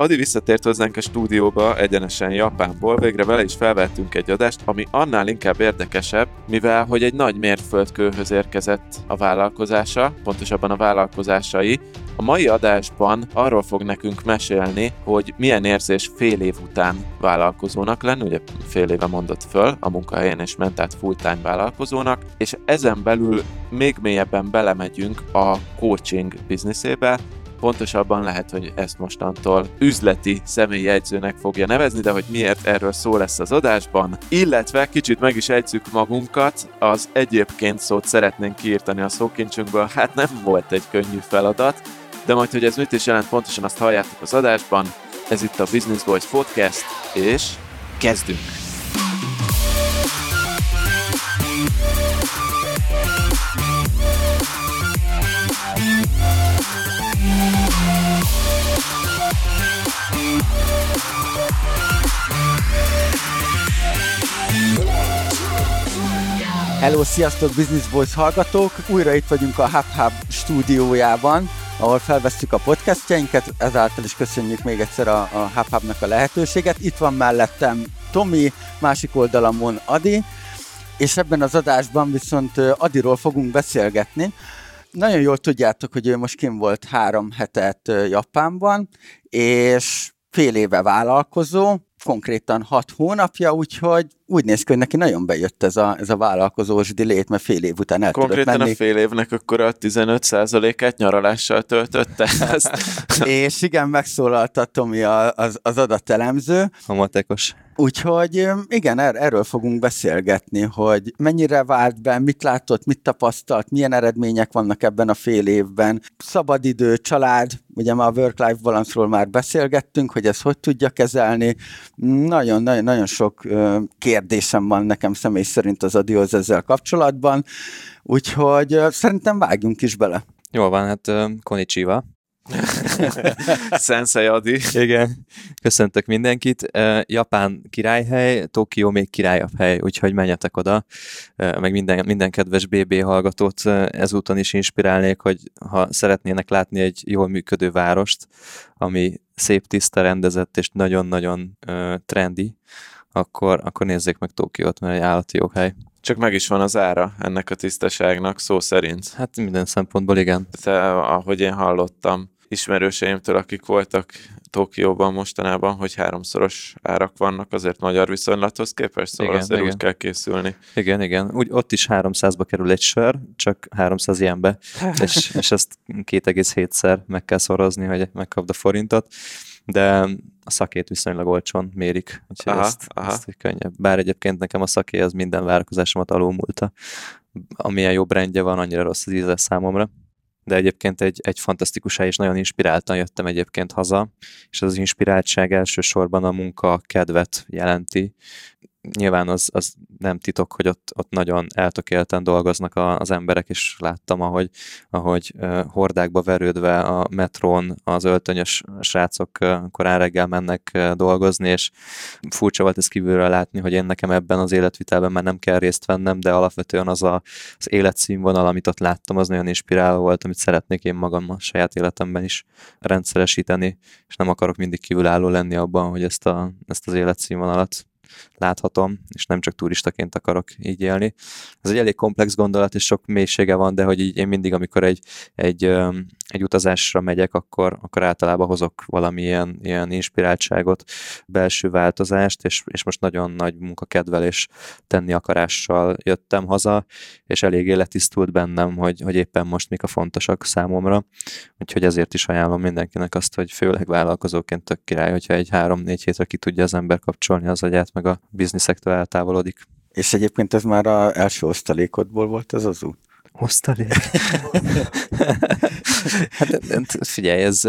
Adi visszatért hozzánk a stúdióba egyenesen Japánból, végre vele is felvettünk egy adást, ami annál inkább érdekesebb, mivel hogy egy nagy mérföldkőhöz érkezett a vállalkozása, pontosabban a vállalkozásai. A mai adásban arról fog nekünk mesélni, hogy milyen érzés fél év után vállalkozónak lenni, ugye fél éve mondott föl, a munkahelyén és ment át full-time vállalkozónak, és ezen belül még mélyebben belemegyünk a coaching bizniszébe, Pontosabban lehet, hogy ezt mostantól üzleti személyjegyzőnek fogja nevezni, de hogy miért erről szó lesz az adásban. Illetve kicsit meg is ejtjük magunkat, az egyébként szót szeretnénk kiírtani a szókincsünkből, hát nem volt egy könnyű feladat, de majd, hogy ez mit is jelent, pontosan azt halljátok az adásban. Ez itt a Business Boys Podcast, és kezdünk! Hello, sziasztok Business Boys hallgatók! Újra itt vagyunk a Hub Hub stúdiójában, ahol felvesztük a podcastjainket, ezáltal is köszönjük még egyszer a, a Hub Hubnak a lehetőséget. Itt van mellettem Tomi, másik oldalamon Adi, és ebben az adásban viszont Adiról fogunk beszélgetni. Nagyon jól tudjátok, hogy ő most kim volt három hetet Japánban, és fél éve vállalkozó, konkrétan hat hónapja, úgyhogy úgy néz ki, hogy neki nagyon bejött ez a, ez a vállalkozós dilét, mert fél év után el Konkrétan menni. a fél évnek akkor a 15%-át nyaralással töltötte. És igen, megszólalta Tomi az, az adatelemző. A matekos. Úgyhogy igen, er, erről fogunk beszélgetni, hogy mennyire vált be, mit látott, mit tapasztalt, milyen eredmények vannak ebben a fél évben. Szabadidő, család, ugye már a work-life balance-ról már beszélgettünk, hogy ezt hogy tudja kezelni. Nagyon, nagyon, nagyon sok kérdésem van nekem személy szerint az Adihoz ezzel kapcsolatban, úgyhogy szerintem vágjunk is bele. Jól van, hát konnichiwa. Sensei Adi. Igen, köszöntök mindenkit. Japán királyhely, Tokió még királyabb hely, úgyhogy menjetek oda, meg minden, minden kedves BB hallgatót ezúton is inspirálnék, hogy ha szeretnének látni egy jól működő várost, ami szép, tiszta, rendezett és nagyon-nagyon trendi, akkor, akkor nézzék meg Tokiót, mert egy állati jó hely. Csak meg is van az ára ennek a tisztaságnak, szó szerint. Hát minden szempontból igen. De ahogy én hallottam ismerőseimtől, akik voltak Tokióban mostanában, hogy háromszoros árak vannak azért magyar viszonylathoz képest, szóval igen, azért igen. úgy kell készülni. Igen, igen. Úgy ott is 300-ba kerül egy sör, csak 300 ilyenbe, és, és ezt 2,7-szer meg kell szorozni, hogy megkapd a forintot de a szakét viszonylag olcsón mérik, úgyhogy aha, ezt, aha. ezt könnyebb. Bár egyébként nekem a szaké az minden várakozásomat alulmúlta. Amilyen jobb rendje van, annyira rossz az íze számomra. De egyébként egy, egy fantasztikus hely, és nagyon inspiráltan jöttem egyébként haza, és az inspiráltság elsősorban a munka kedvet jelenti, nyilván az, az nem titok, hogy ott, ott nagyon eltökélten dolgoznak a, az emberek, és láttam, ahogy, ahogy hordákba verődve a metrón az öltönyös srácok korán reggel mennek dolgozni, és furcsa volt ezt kívülről látni, hogy én nekem ebben az életvitelben már nem kell részt vennem, de alapvetően az a, az életszínvonal, amit ott láttam, az nagyon inspiráló volt, amit szeretnék én magam a saját életemben is rendszeresíteni, és nem akarok mindig kívülálló lenni abban, hogy ezt, a, ezt az életszínvonalat láthatom, és nem csak turistaként akarok így élni. Ez egy elég komplex gondolat, és sok mélysége van, de hogy így én mindig, amikor egy, egy, egy utazásra megyek, akkor, akkor általában hozok valamilyen ilyen inspiráltságot, belső változást, és, és most nagyon nagy munkakedvelés tenni akarással jöttem haza, és eléggé letisztult bennem, hogy, hogy éppen most mik a fontosak számomra. Úgyhogy ezért is ajánlom mindenkinek azt, hogy főleg vállalkozóként tök király, hogyha egy három-négy hétre ki tudja az ember kapcsolni az agyát, meg a bizniszektől eltávolodik. És egyébként ez már az első osztalékodból volt ez az út? Osztalék? hát figyelj, ez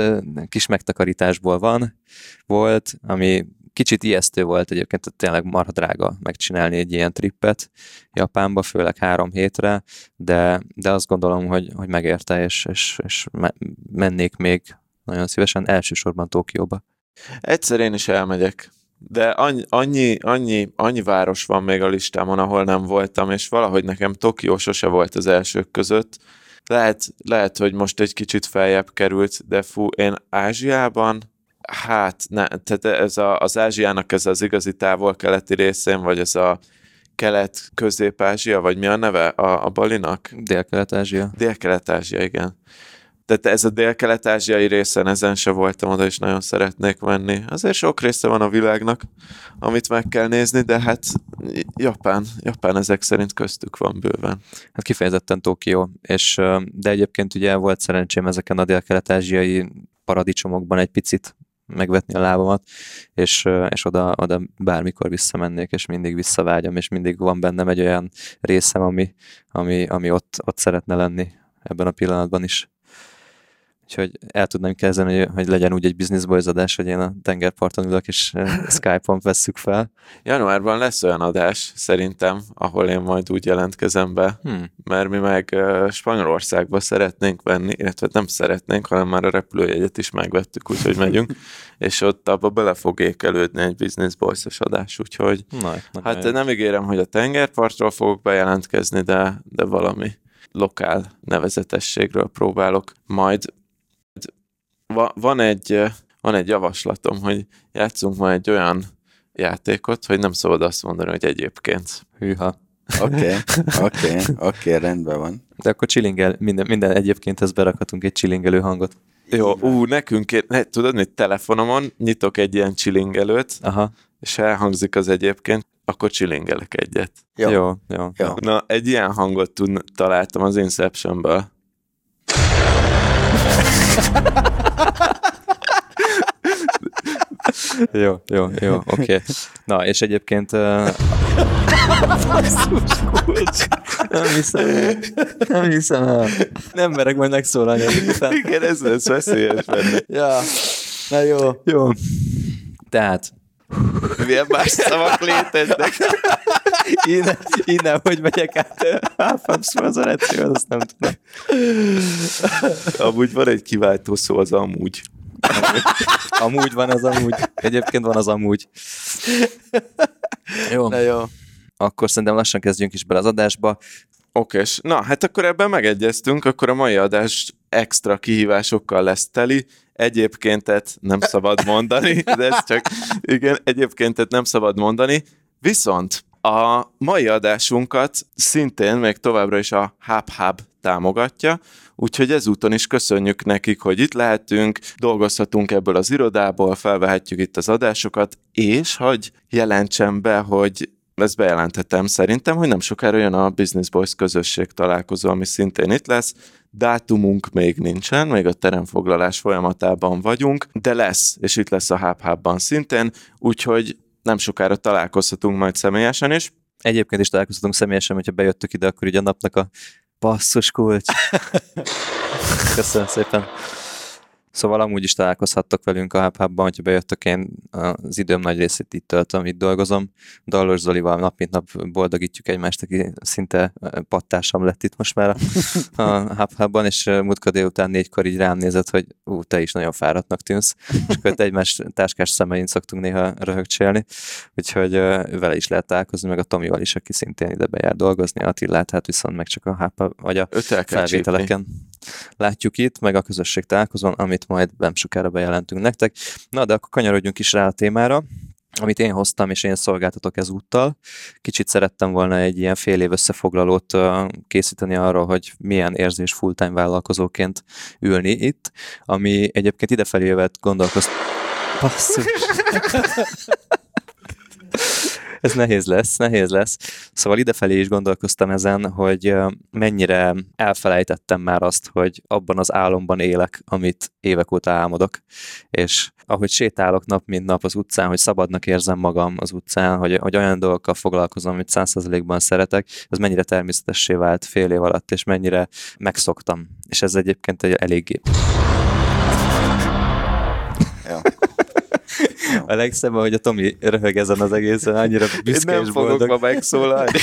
kis megtakarításból van, volt, ami kicsit ijesztő volt egyébként, tényleg marha drága megcsinálni egy ilyen trippet Japánba, főleg három hétre, de, de azt gondolom, hogy, hogy megérte, és, és, és mennék még nagyon szívesen, elsősorban Tokióba. Egyszer én is elmegyek de annyi, annyi, annyi, annyi város van még a listámon, ahol nem voltam, és valahogy nekem Tokió sose volt az elsők között. Lehet, lehet, hogy most egy kicsit feljebb került, de fú, én Ázsiában Hát, ne, tehát ez a, az Ázsiának ez az igazi távol-keleti részén, vagy ez a kelet-közép-ázsia, vagy mi a neve a, a Balinak? Dél-Kelet-Ázsia. Dél-Kelet-Ázsia, igen. Tehát ez a dél-kelet-ázsiai részen ezen se voltam oda, és nagyon szeretnék menni. Azért sok része van a világnak, amit meg kell nézni, de hát Japán, Japán ezek szerint köztük van bőven. Hát kifejezetten Tokió, és de egyébként ugye volt szerencsém ezeken a dél-kelet-ázsiai paradicsomokban egy picit megvetni a lábamat, és, és oda, oda bármikor visszamennék, és mindig visszavágyom, és mindig van bennem egy olyan részem, ami, ami, ami ott, ott szeretne lenni ebben a pillanatban is. Úgyhogy el tudnám kezdeni, hogy, hogy legyen úgy egy business boys adás, hogy én a tengerparton ülök, és Skype-on vesszük fel. Januárban lesz olyan adás, szerintem, ahol én majd úgy jelentkezem be, hmm. mert mi meg Spanyolországba szeretnénk venni, illetve nem szeretnénk, hanem már a repülőjegyet is megvettük, úgyhogy megyünk, és ott abba bele fog ékelődni egy business boys adás, úgyhogy Na, hát jó. nem ígérem, hogy a tengerpartról fogok bejelentkezni, de, de valami lokál nevezetességről próbálok majd va, van, egy, van egy javaslatom, hogy játszunk ma egy olyan játékot, hogy nem szabad azt mondani, hogy egyébként. Hűha. Oké, oké, oké, rendben van. De akkor chillingel, minden, minden egyébként ezt berakhatunk egy chillingelő hangot. Jó, ú, nekünk, ne, tudod, hogy telefonomon nyitok egy ilyen chillingelőt, Aha. és elhangzik az egyébként, akkor chillingelek egyet. Jó, jó. jó, jó. Na, egy ilyen hangot tud, találtam az Inceptionből. jó, jó, jó, oké. Okay. Na, és egyébként... Uh... nem hiszem el. Nem hiszem el. Nem merek majd megszólalni után. Igen, ez lesz veszélyes benne. Ja, na jó. Jó. Tehát, milyen más szavak léteznek. innen, innen, hogy megyek át az ereció, azt nem tudom. Amúgy van egy kiváltó szó, az amúgy. Amúgy van az amúgy. Egyébként van az amúgy. Jó. Na jó. Akkor szerintem lassan kezdjünk is bele az adásba. Okés. Na, hát akkor ebben megegyeztünk, akkor a mai adás extra kihívásokkal lesz teli. Egyébkéntet nem szabad mondani, de ez csak, igen, egyébkéntet nem szabad mondani. Viszont a mai adásunkat szintén még továbbra is a HubHub támogatja, úgyhogy ezúton is köszönjük nekik, hogy itt lehetünk, dolgozhatunk ebből az irodából, felvehetjük itt az adásokat, és hogy jelentsem be, hogy ezt bejelentettem szerintem, hogy nem sokára jön a Business Boys közösség találkozó, ami szintén itt lesz. Dátumunk még nincsen, még a teremfoglalás folyamatában vagyunk, de lesz, és itt lesz a HubHub-ban szintén, úgyhogy nem sokára találkozhatunk majd személyesen is. Egyébként is találkozhatunk személyesen, hogyha bejöttök ide, akkor így a napnak a basszus kulcs. Köszönöm szépen. Szóval amúgy is találkozhattok velünk a hub hogyha bejöttök, én az időm nagy részét itt töltöm, itt dolgozom. Dallos Zolival nap mint nap boldogítjuk egymást, aki szinte pattársam lett itt most már a, a hub és múltkor délután négykor így rám nézett, hogy ú, te is nagyon fáradtnak tűnsz, és akkor egymás táskás szemein szoktunk néha röhögcsélni, úgyhogy vele is lehet találkozni, meg a Tomival is, aki szintén ide bejár dolgozni, Attilát, hát viszont meg csak a hub vagy a felvételeken. Csípni látjuk itt, meg a közösség találkozón, amit majd nem sokára bejelentünk nektek. Na, de akkor kanyarodjunk is rá a témára amit én hoztam, és én szolgáltatok ezúttal. Kicsit szerettem volna egy ilyen fél év összefoglalót készíteni arról, hogy milyen érzés full-time vállalkozóként ülni itt, ami egyébként idefelé jövet gondolkozt... Basszus! ez nehéz lesz, nehéz lesz. Szóval idefelé is gondolkoztam ezen, hogy mennyire elfelejtettem már azt, hogy abban az álomban élek, amit évek óta álmodok, és ahogy sétálok nap mint nap az utcán, hogy szabadnak érzem magam az utcán, hogy, hogy olyan dolgokkal foglalkozom, amit százszerzelékban szeretek, ez mennyire természetessé vált fél év alatt, és mennyire megszoktam. És ez egyébként egy eléggé A legszebb, hogy a Tomi röhög ezen az egészen, annyira büszke Én nem fogok boldog. ma megszólalni.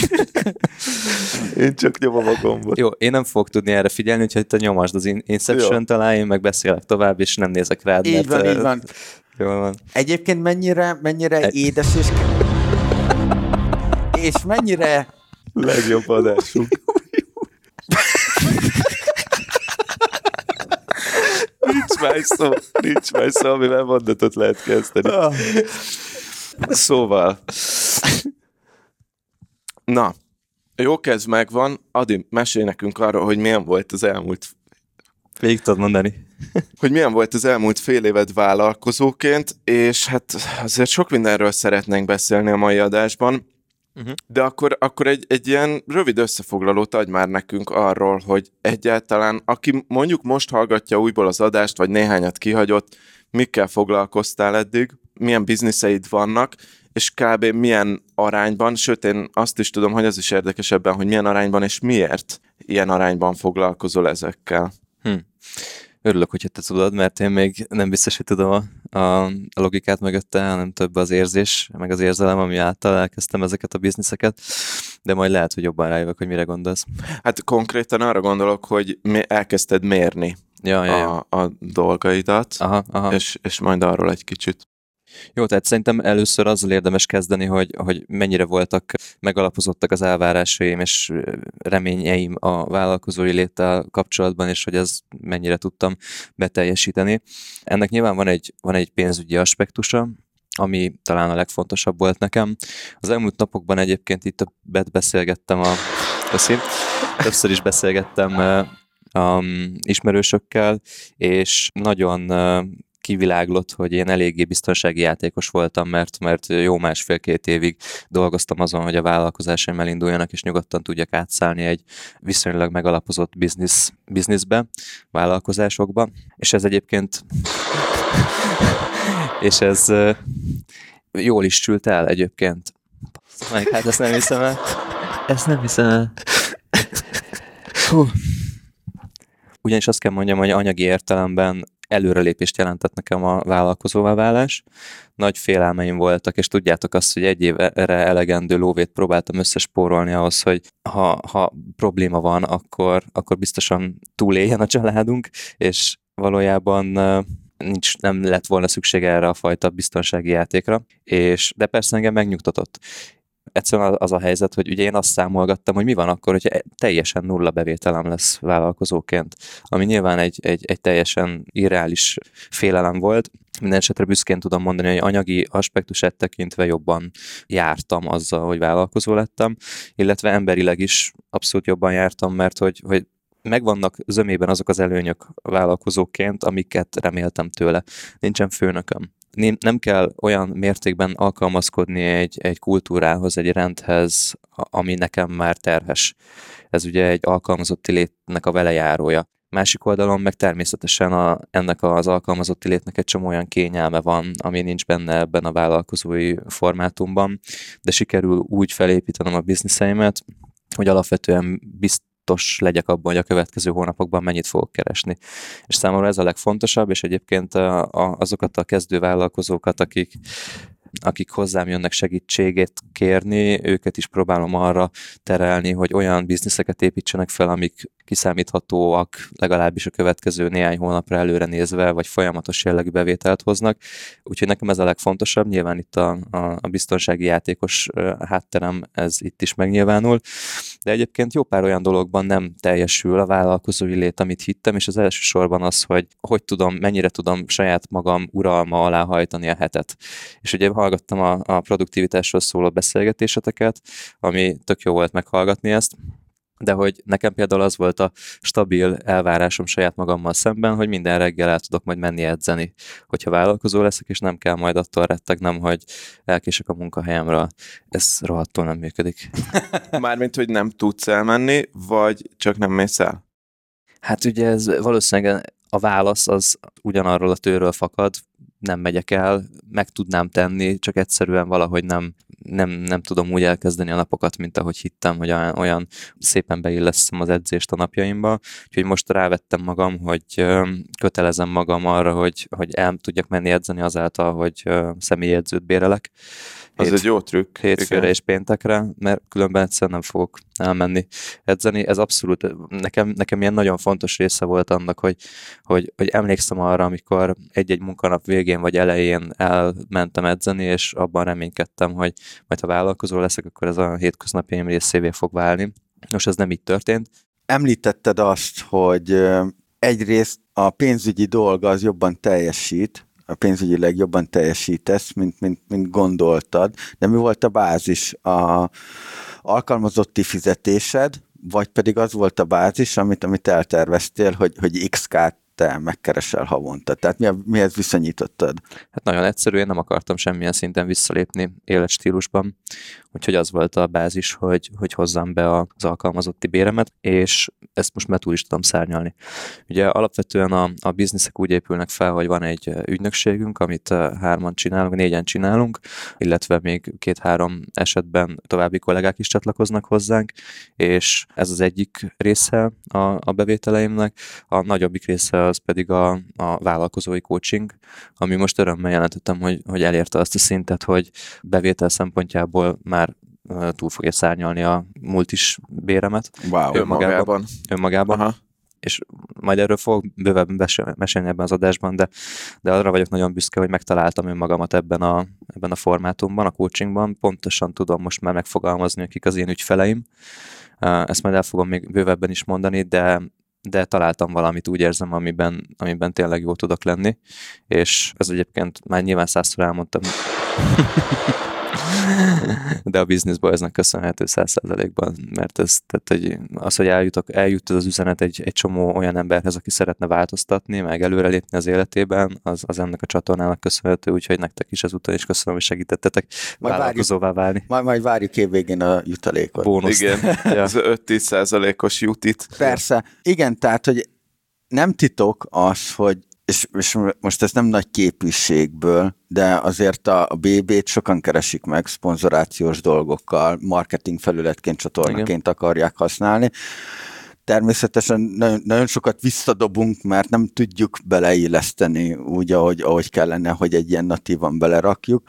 én csak nyomom a gombot. Jó, én nem fogok tudni erre figyelni, úgyhogy te nyomasd az Inception talán, én meg beszélek tovább, és nem nézek rád. Így mert, van, így van. Jól van. Egyébként mennyire, mennyire e- édes és... és mennyire... Legjobb adásunk. Nincs más szó, nincs más szó, amivel mondatot lehet kezdeni. Szóval. Na, jó kezd megvan. Adi, mesélj nekünk arról, hogy milyen volt az elmúlt Végig tudod mondani. hogy milyen volt az elmúlt fél évad vállalkozóként, és hát azért sok mindenről szeretnénk beszélni a mai adásban, uh-huh. de akkor, akkor egy, egy ilyen rövid összefoglalót adj már nekünk arról, hogy egyáltalán, aki mondjuk most hallgatja újból az adást, vagy néhányat kihagyott, mikkel foglalkoztál eddig, milyen bizniszeid vannak, és kb. milyen arányban, sőt én azt is tudom, hogy az is érdekesebben, hogy milyen arányban és miért ilyen arányban foglalkozol ezekkel. Hm. Örülök, hogyha te tudod, mert én még nem biztos, hogy tudom a, a, logikát mögötte, hanem több az érzés, meg az érzelem, ami által elkezdtem ezeket a bizniszeket, de majd lehet, hogy jobban rájövök, hogy mire gondolsz. Hát konkrétan arra gondolok, hogy elkezdted mérni ja, ja, ja. A, a dolgaidat, aha, aha. És, és majd arról egy kicsit. Jó, tehát szerintem először azzal érdemes kezdeni, hogy, hogy mennyire voltak megalapozottak az elvárásaim és reményeim a vállalkozói léttel kapcsolatban, és hogy ez mennyire tudtam beteljesíteni. Ennek nyilván van egy, van egy pénzügyi aspektusa, ami talán a legfontosabb volt nekem. Az elmúlt napokban egyébként itt többet beszélgettem a... Köszi. Többször is beszélgettem um, ismerősökkel, és nagyon kiviláglott, hogy én eléggé biztonsági játékos voltam, mert, mert jó másfél-két évig dolgoztam azon, hogy a vállalkozásaim elinduljanak, és nyugodtan tudjak átszállni egy viszonylag megalapozott biznisz, bizniszbe, vállalkozásokba. És ez egyébként és ez jól is sült el egyébként. Meg, hát ezt nem hiszem el. Ezt nem hiszem el. Hú. Ugyanis azt kell mondjam, hogy anyagi értelemben előrelépést jelentett nekem a vállalkozóvá válás. Nagy félelmeim voltak, és tudjátok azt, hogy egy évre elegendő lóvét próbáltam összespórolni ahhoz, hogy ha, ha probléma van, akkor, akkor biztosan túléljen a családunk, és valójában nincs, nem lett volna szükség erre a fajta biztonsági játékra, és de persze engem megnyugtatott egyszerűen az a helyzet, hogy ugye én azt számolgattam, hogy mi van akkor, hogyha e- teljesen nulla bevételem lesz vállalkozóként, ami nyilván egy, egy, egy teljesen irreális félelem volt. Minden esetre büszkén tudom mondani, hogy anyagi aspektusát tekintve jobban jártam azzal, hogy vállalkozó lettem, illetve emberileg is abszolút jobban jártam, mert hogy, hogy megvannak zömében azok az előnyök vállalkozóként, amiket reméltem tőle. Nincsen főnököm nem kell olyan mértékben alkalmazkodni egy, egy kultúrához, egy rendhez, ami nekem már terhes. Ez ugye egy alkalmazotti létnek a velejárója. Másik oldalon meg természetesen a, ennek az alkalmazotti létnek egy csomó olyan kényelme van, ami nincs benne ebben a vállalkozói formátumban, de sikerül úgy felépítenem a bizniszeimet, hogy alapvetően bizt, tudatos legyek abban, hogy a következő hónapokban mennyit fogok keresni. És számomra ez a legfontosabb, és egyébként a, a, azokat a kezdővállalkozókat, akik akik hozzám jönnek segítségét kérni, őket is próbálom arra terelni, hogy olyan bizniszeket építsenek fel, amik kiszámíthatóak legalábbis a következő néhány hónapra előre nézve, vagy folyamatos jellegű bevételt hoznak. Úgyhogy nekem ez a legfontosabb. Nyilván itt a, a, a biztonsági játékos hátterem ez itt is megnyilvánul. De egyébként jó pár olyan dologban nem teljesül a vállalkozói lét, amit hittem, és az első sorban az, hogy hogy tudom, mennyire tudom saját magam uralma alá hajtani a hetet. És ugye hallgattam a, a produktivitásról szóló beszélgetéseteket, ami tök jó volt meghallgatni ezt, de hogy nekem például az volt a stabil elvárásom saját magammal szemben, hogy minden reggel el tudok majd menni edzeni, hogyha vállalkozó leszek, és nem kell majd attól rettegnem, hogy elkések a munkahelyemről. Ez rohadtul nem működik. Mármint, hogy nem tudsz elmenni, vagy csak nem mész el? Hát ugye ez valószínűleg a válasz az ugyanarról a tőről fakad, nem megyek el, meg tudnám tenni, csak egyszerűen valahogy nem, nem, nem tudom úgy elkezdeni a napokat, mint ahogy hittem, hogy olyan, szépen beilleszem az edzést a napjaimba. Úgyhogy most rávettem magam, hogy kötelezem magam arra, hogy, hogy el tudjak menni edzeni azáltal, hogy személyi edzőt bérelek az hét, egy jó trükk. Hétfőre igen. és péntekre, mert különben egyszerűen nem fogok elmenni edzeni. Ez abszolút, nekem, nekem ilyen nagyon fontos része volt annak, hogy, hogy, hogy emlékszem arra, amikor egy-egy munkanap végén vagy elején elmentem edzeni, és abban reménykedtem, hogy majd ha vállalkozó leszek, akkor ez a hétköznapjaim részévé fog válni. Most ez nem így történt. Említetted azt, hogy egyrészt a pénzügyi dolga az jobban teljesít, a pénzügyileg jobban teljesítesz, mint, mint, mint gondoltad, de mi volt a bázis? A alkalmazotti fizetésed, vagy pedig az volt a bázis, amit, amit elterveztél, hogy, hogy XK-t te megkeresel havonta? Tehát mi, mihez viszonyítottad? Hát nagyon egyszerű, én nem akartam semmilyen szinten visszalépni életstílusban, úgyhogy az volt a bázis, hogy, hogy hozzam be az alkalmazotti béremet, és ezt most már túl is tudom szárnyalni. Ugye alapvetően a, a bizniszek úgy épülnek fel, hogy van egy ügynökségünk, amit hárman csinálunk, négyen csinálunk, illetve még két-három esetben további kollégák is csatlakoznak hozzánk, és ez az egyik része a, a bevételeimnek. A nagyobbik része az pedig a, a vállalkozói coaching, ami most örömmel jelentettem, hogy, hogy elérte azt a szintet, hogy bevétel szempontjából már túl fogja szárnyalni a multis béremet. Wow, önmagában. Önmagában. Aha. És majd erről fogok bővebben mesélni ebben az adásban, de, de arra vagyok nagyon büszke, hogy megtaláltam önmagamat ebben a, ebben a formátumban, a coachingban. Pontosan tudom most már megfogalmazni, akik az én ügyfeleim. Ezt majd el fogom még bővebben is mondani, de de találtam valamit, úgy érzem, amiben, amiben tényleg jó tudok lenni, és ez egyébként már nyilván százszor elmondtam, de a bizniszból eznek köszönhető száz százalékban, mert ez, tehát, hogy az, hogy eljutok, eljut az üzenet egy, egy csomó olyan emberhez, aki szeretne változtatni, meg előrelépni az életében, az, az ennek a csatornának köszönhető, úgyhogy nektek is ezúttal is köszönöm, hogy segítettetek majd vállalkozóvá válni. Majd, majd várjuk évvégén a jutalékot. Bónusz. Igen, ja. az 5-10 százalékos jutit. Persze. Igen, tehát, hogy nem titok az, hogy és, és most ez nem nagy képűségből, de azért a, a BB-t sokan keresik meg szponzorációs dolgokkal, marketing felületként, csatornaként Igen. akarják használni. Természetesen nagyon, nagyon sokat visszadobunk, mert nem tudjuk beleilleszteni úgy, ahogy, ahogy kellene, hogy egy ilyen natívan belerakjuk,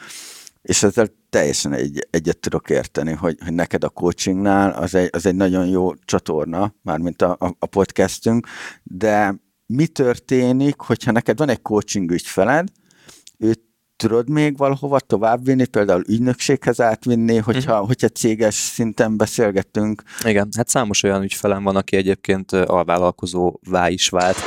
és ezzel teljesen egy, egyet tudok érteni, hogy, hogy neked a coachingnál az egy, az egy nagyon jó csatorna, mármint a, a, a podcastünk, de mi történik, hogyha neked van egy coaching ügyfeled, tudod még valahova továbbvinni, például ügynökséghez átvinni, hogyha, uh-huh. hogyha céges szinten beszélgetünk. Igen, hát számos olyan ügyfelem van, aki egyébként alvállalkozóvá is vált.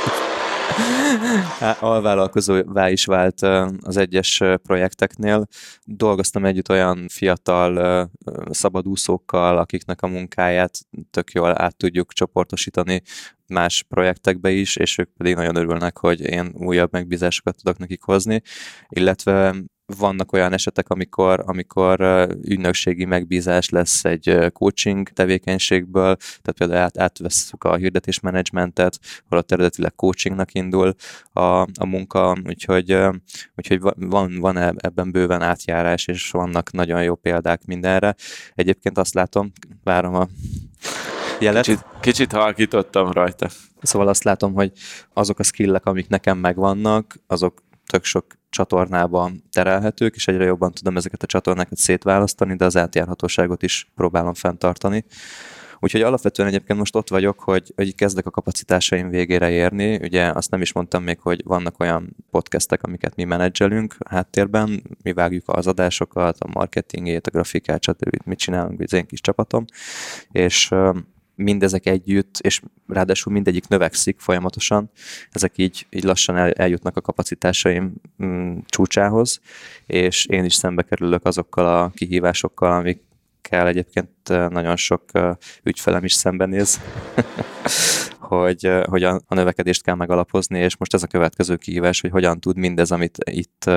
alvállalkozóvá is vált az egyes projekteknél. Dolgoztam együtt olyan fiatal szabadúszókkal, akiknek a munkáját tök jól át tudjuk csoportosítani más projektekbe is, és ők pedig nagyon örülnek, hogy én újabb megbízásokat tudok nekik hozni, illetve vannak olyan esetek, amikor, amikor ügynökségi megbízás lesz egy coaching tevékenységből, tehát például át, átveszük a hirdetésmenedzsmentet, holott eredetileg coachingnak indul a, a munka, úgyhogy, úgyhogy van, van e, ebben bőven átjárás, és vannak nagyon jó példák mindenre. Egyébként azt látom, várom a jelet. Kicsit, kicsit halkítottam rajta. Szóval azt látom, hogy azok a skillek, amik nekem megvannak, azok tök sok csatornában terelhetők, és egyre jobban tudom ezeket a csatornákat szétválasztani, de az átjárhatóságot is próbálom fenntartani. Úgyhogy alapvetően egyébként most ott vagyok, hogy, hogy kezdek a kapacitásaim végére érni. Ugye azt nem is mondtam még, hogy vannak olyan podcastek, amiket mi menedzselünk háttérben, mi vágjuk az adásokat, a marketingét, a grafikát, stb. mit csinálunk, az én kis csapatom, és mindezek együtt, és ráadásul mindegyik növekszik folyamatosan, ezek így, így lassan el, eljutnak a kapacitásaim mm, csúcsához, és én is szembe kerülök azokkal a kihívásokkal, amikkel egyébként nagyon sok ügyfelem is szembenéz, hogy, hogy a, a növekedést kell megalapozni, és most ez a következő kihívás, hogy hogyan tud mindez, amit itt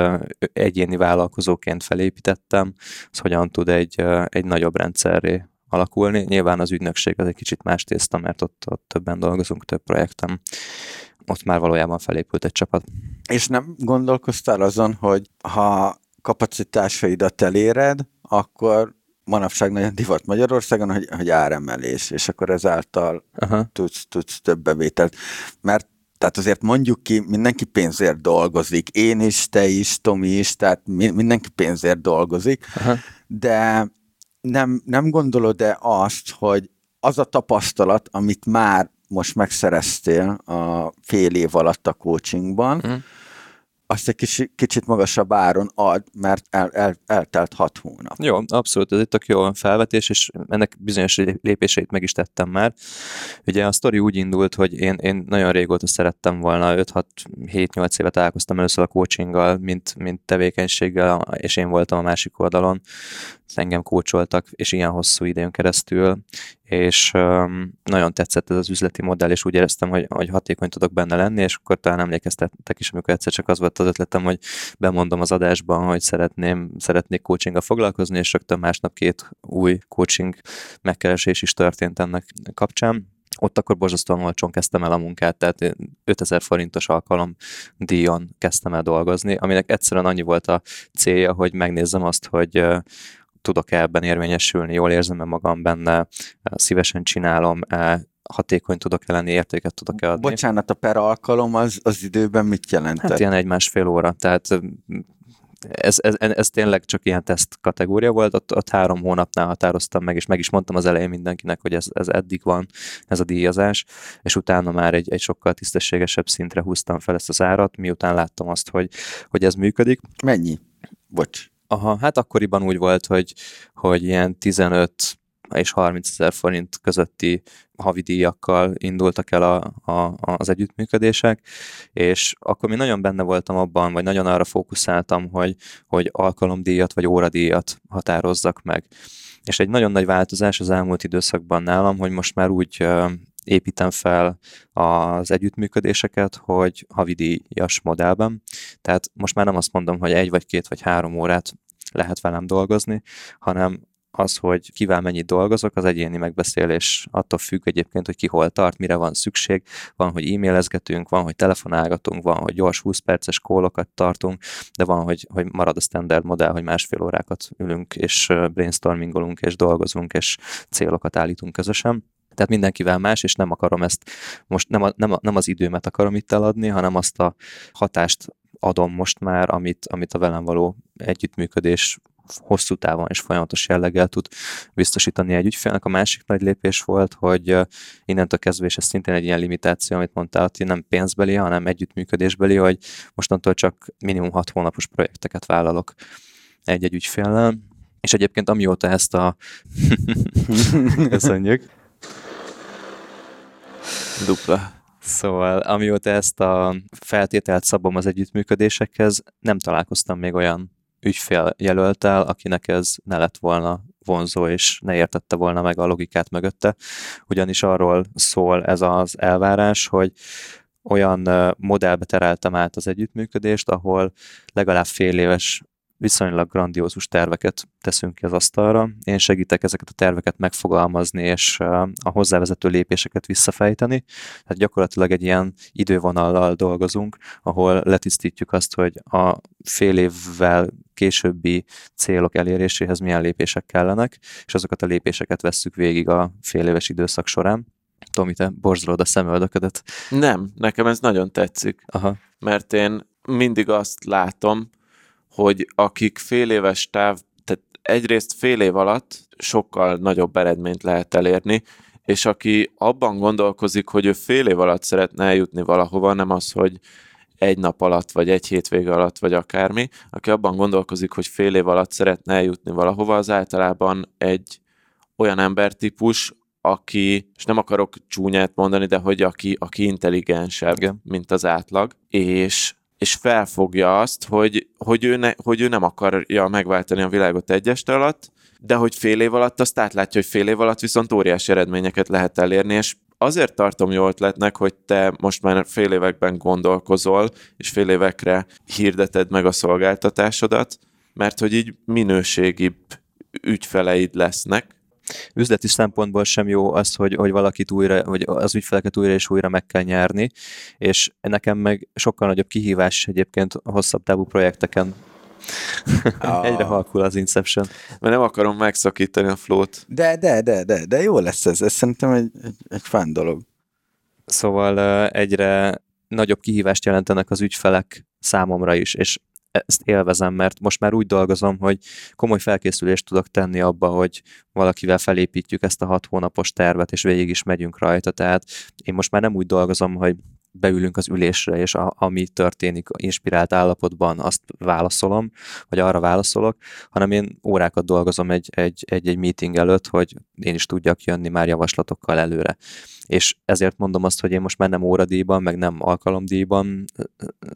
egyéni vállalkozóként felépítettem, az hogyan tud egy, egy nagyobb rendszerré alakulni. Nyilván az ügynökség az egy kicsit más tészta, mert ott, ott többen dolgozunk, több projektem. Ott már valójában felépült egy csapat. És nem gondolkoztál azon, hogy ha kapacitásaidat eléred, akkor manapság nagyon divat Magyarországon, hogy, hogy áremelés, és akkor ezáltal Aha. tudsz, tudsz több bevételt. Mert tehát azért mondjuk ki, mindenki pénzért dolgozik, én is, te is, Tomi is, tehát mindenki pénzért dolgozik, Aha. de nem, nem gondolod-e azt, hogy az a tapasztalat, amit már most megszereztél a fél év alatt a coachingban, mm. azt egy kicsi, kicsit magasabb áron ad, mert el, el, eltelt hat hónap. Jó, abszolút, ez egy tök jó felvetés, és ennek bizonyos lépéseit meg is tettem már. Ugye a sztori úgy indult, hogy én, én nagyon régóta szerettem volna, 5-6-7-8 évet találkoztam először a coachinggal, mint, mint tevékenységgel, és én voltam a másik oldalon engem kócsoltak, és ilyen hosszú időn keresztül, és nagyon tetszett ez az üzleti modell, és úgy éreztem, hogy, hogy hatékony tudok benne lenni, és akkor talán emlékeztettek is, amikor egyszer csak az volt az ötletem, hogy bemondom az adásban, hogy szeretném, szeretnék coachinggal foglalkozni, és rögtön másnap két új coaching megkeresés is történt ennek kapcsán. Ott akkor borzasztóan olcsón kezdtem el a munkát, tehát 5000 forintos alkalom díjon kezdtem el dolgozni, aminek egyszerűen annyi volt a célja, hogy megnézzem azt, hogy, tudok-e ebben érvényesülni, jól érzem-e magam benne, szívesen csinálom, hatékony tudok-e lenni, értéket tudok-e adni. Bocsánat, a per alkalom az, az időben mit jelent? Hát ilyen egy-másfél óra, tehát ez, ez, ez tényleg csak ilyen teszt kategória volt, ott, ott három hónapnál határoztam meg, és meg is mondtam az elején mindenkinek, hogy ez, ez eddig van, ez a díjazás, és utána már egy, egy sokkal tisztességesebb szintre húztam fel ezt az árat, miután láttam azt, hogy, hogy ez működik. Mennyi? Bocs. Aha, hát akkoriban úgy volt, hogy, hogy ilyen 15 és 30 ezer forint közötti havidíjakkal indultak el a, a, az együttműködések, és akkor mi nagyon benne voltam abban, vagy nagyon arra fókuszáltam, hogy, hogy alkalomdíjat vagy óradíjat határozzak meg. És egy nagyon nagy változás az elmúlt időszakban nálam, hogy most már úgy építem fel az együttműködéseket, hogy havidíjas modellben. Tehát most már nem azt mondom, hogy egy vagy két vagy három órát lehet velem dolgozni, hanem az, hogy kivel mennyit dolgozok, az egyéni megbeszélés attól függ egyébként, hogy ki hol tart, mire van szükség. Van, hogy e-mailezgetünk, van, hogy telefonálgatunk, van, hogy gyors 20 perces kólokat tartunk, de van, hogy, hogy marad a standard modell, hogy másfél órákat ülünk, és brainstormingolunk, és dolgozunk, és célokat állítunk közösen. Tehát mindenkivel más, és nem akarom ezt, most nem, a, nem, a, nem az időmet akarom itt eladni, hanem azt a hatást adom most már, amit, amit a velem való együttműködés hosszú távon és folyamatos jelleggel tud biztosítani egy ügyfélnek. A másik nagy lépés volt, hogy innentől kezdve, és ez szintén egy ilyen limitáció, amit mondtál, hogy nem pénzbeli, hanem együttműködésbeli, hogy mostantól csak minimum 6 hónapos projekteket vállalok egy-egy ügyféllel. És egyébként amióta ezt a... Köszönjük. Dupla. Szóval amióta ezt a feltételt szabom az együttműködésekhez, nem találkoztam még olyan ügyféljelöltel, akinek ez ne lett volna vonzó, és ne értette volna meg a logikát mögötte. Ugyanis arról szól ez az elvárás, hogy olyan modellbe tereltem át az együttműködést, ahol legalább fél éves viszonylag grandiózus terveket teszünk ki az asztalra. Én segítek ezeket a terveket megfogalmazni, és a hozzávezető lépéseket visszafejteni. Tehát gyakorlatilag egy ilyen idővonallal dolgozunk, ahol letisztítjuk azt, hogy a fél évvel későbbi célok eléréséhez milyen lépések kellenek, és azokat a lépéseket vesszük végig a fél éves időszak során. Tomi, te borzolod a szemöldöködet. Nem, nekem ez nagyon tetszik. Aha. Mert én mindig azt látom, hogy akik fél éves táv, tehát egyrészt fél év alatt sokkal nagyobb eredményt lehet elérni, és aki abban gondolkozik, hogy ő fél év alatt szeretne eljutni valahova, nem az, hogy egy nap alatt, vagy egy hétvége alatt, vagy akármi, aki abban gondolkozik, hogy fél év alatt szeretne eljutni valahova, az általában egy olyan embertípus, aki, és nem akarok csúnyát mondani, de hogy aki, aki intelligensebb, Igen. mint az átlag, és és felfogja azt, hogy, hogy, ő ne, hogy ő nem akarja megváltani a világot egy este alatt, de hogy fél év alatt azt átlátja, hogy fél év alatt viszont óriási eredményeket lehet elérni, és azért tartom jó ötletnek, hogy te most már fél években gondolkozol, és fél évekre hirdeted meg a szolgáltatásodat, mert hogy így minőségibb ügyfeleid lesznek, üzleti szempontból sem jó az, hogy, hogy valakit újra, vagy az ügyfeleket újra és újra meg kell nyerni, és nekem meg sokkal nagyobb kihívás egyébként a hosszabb távú projekteken Ah. Egyre halkul az Inception. Mert nem akarom megszakítani a flót. De, de, de, de, de jó lesz ez. Ez szerintem egy, egy, egy fán dolog. Szóval egyre nagyobb kihívást jelentenek az ügyfelek számomra is, és ezt élvezem, mert most már úgy dolgozom, hogy komoly felkészülést tudok tenni abba, hogy valakivel felépítjük ezt a hat hónapos tervet, és végig is megyünk rajta. Tehát én most már nem úgy dolgozom, hogy beülünk az ülésre, és a, ami történik inspirált állapotban, azt válaszolom, vagy arra válaszolok, hanem én órákat dolgozom egy, egy, egy, egy meeting előtt, hogy én is tudjak jönni már javaslatokkal előre. És ezért mondom azt, hogy én most már nem óradíjban, meg nem alkalomdíjban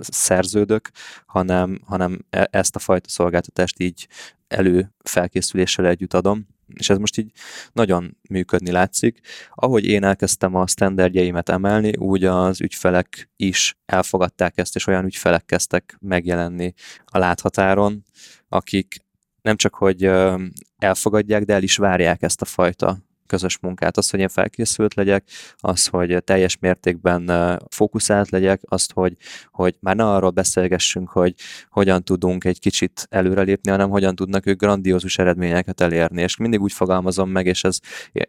szerződök, hanem, hanem e, ezt a fajta szolgáltatást így előfelkészüléssel együtt adom, és ez most így nagyon működni látszik. Ahogy én elkezdtem a standardjeimet emelni, úgy az ügyfelek is elfogadták ezt, és olyan ügyfelek kezdtek megjelenni a láthatáron, akik nem csak, hogy elfogadják, de el is várják ezt a fajta közös munkát. Az, hogy én felkészült legyek, az, hogy teljes mértékben fókuszált legyek, azt, hogy, hogy már ne arról beszélgessünk, hogy hogyan tudunk egy kicsit előrelépni, hanem hogyan tudnak ők grandiózus eredményeket elérni. És mindig úgy fogalmazom meg, és ez,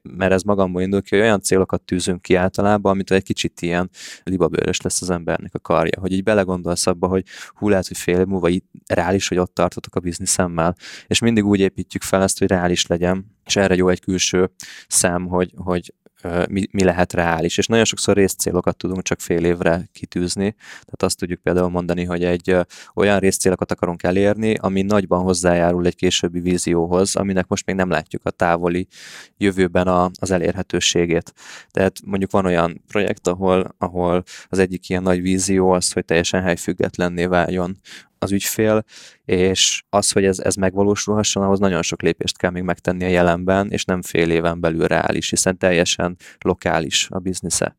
mert ez magamból indul ki, hogy olyan célokat tűzünk ki általában, amit egy kicsit ilyen libabőrös lesz az embernek a karja, hogy így belegondolsz abba, hogy hú, lehet, hogy fél év múlva itt reális, hogy ott tartotok a bizniszemmel. És mindig úgy építjük fel ezt, hogy reális legyen, és erre jó egy külső szem, hogy, hogy mi, mi lehet reális. És nagyon sokszor részcélokat tudunk csak fél évre kitűzni. Tehát azt tudjuk például mondani, hogy egy olyan részcélokat akarunk elérni, ami nagyban hozzájárul egy későbbi vízióhoz, aminek most még nem látjuk a távoli jövőben a, az elérhetőségét. Tehát mondjuk van olyan projekt, ahol, ahol az egyik ilyen nagy vízió az, hogy teljesen helyfüggetlenné váljon az ügyfél, és az, hogy ez, ez megvalósulhasson, ahhoz nagyon sok lépést kell még megtenni a jelenben, és nem fél éven belül reális, hiszen teljesen lokális a biznisze.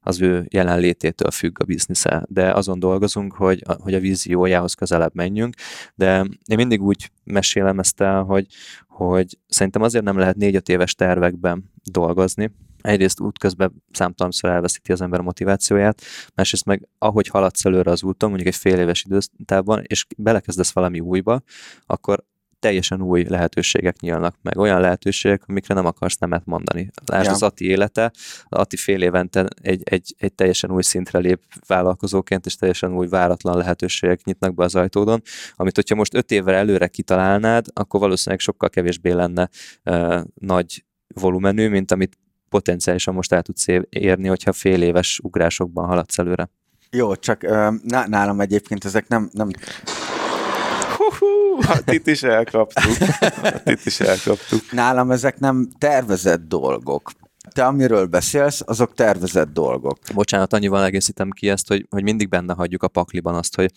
Az ő jelenlététől függ a biznisze, de azon dolgozunk, hogy, hogy a víziójához közelebb menjünk, de én mindig úgy mesélem ezt el, hogy, hogy szerintem azért nem lehet négy-öt éves tervekben dolgozni, egyrészt útközben számtalanszor elveszíti az ember a motivációját, másrészt meg ahogy haladsz előre az úton, mondjuk egy fél éves időtávban, és belekezdesz valami újba, akkor teljesen új lehetőségek nyílnak meg. Olyan lehetőségek, amikre nem akarsz nemet mondani. Lásd ja. az Ati élete, Ati fél évente egy, egy, egy teljesen új szintre lép vállalkozóként, és teljesen új váratlan lehetőségek nyitnak be az ajtódon, amit hogyha most öt évvel előre kitalálnád, akkor valószínűleg sokkal kevésbé lenne uh, nagy volumenű, mint amit potenciálisan most el tudsz érni, hogyha fél éves ugrásokban haladsz előre. Jó, csak nálam egyébként ezek nem, nem Hát itt is elkaptuk. Hát itt is elkaptuk. Nálam ezek nem tervezett dolgok. Te amiről beszélsz, azok tervezett dolgok. Bocsánat, annyival egészítem ki ezt, hogy, hogy mindig benne hagyjuk a pakliban azt, hogy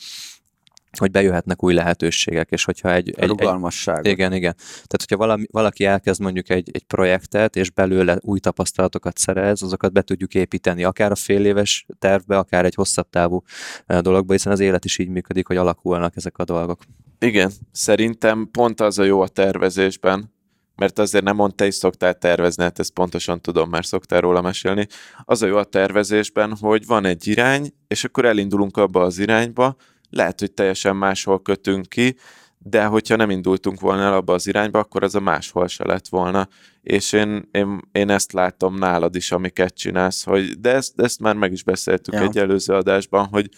hogy bejöhetnek új lehetőségek, és hogyha egy... egy rugalmasság. Igen, igen. Tehát, hogyha valami, valaki elkezd mondjuk egy, egy projektet, és belőle új tapasztalatokat szerez, azokat be tudjuk építeni, akár a fél éves tervbe, akár egy hosszabb távú dologba, hiszen az élet is így működik, hogy alakulnak ezek a dolgok. Igen, szerintem pont az a jó a tervezésben, mert azért nem mondta, is szoktál tervezni, hát ezt pontosan tudom, mert szoktál róla mesélni. Az a jó a tervezésben, hogy van egy irány, és akkor elindulunk abba az irányba, lehet, hogy teljesen máshol kötünk ki, de hogyha nem indultunk volna el abba az irányba, akkor az a máshol se lett volna. És én, én, én ezt látom nálad is, amiket csinálsz, hogy, de ezt, ezt már meg is beszéltük ja. egy előző adásban, hogy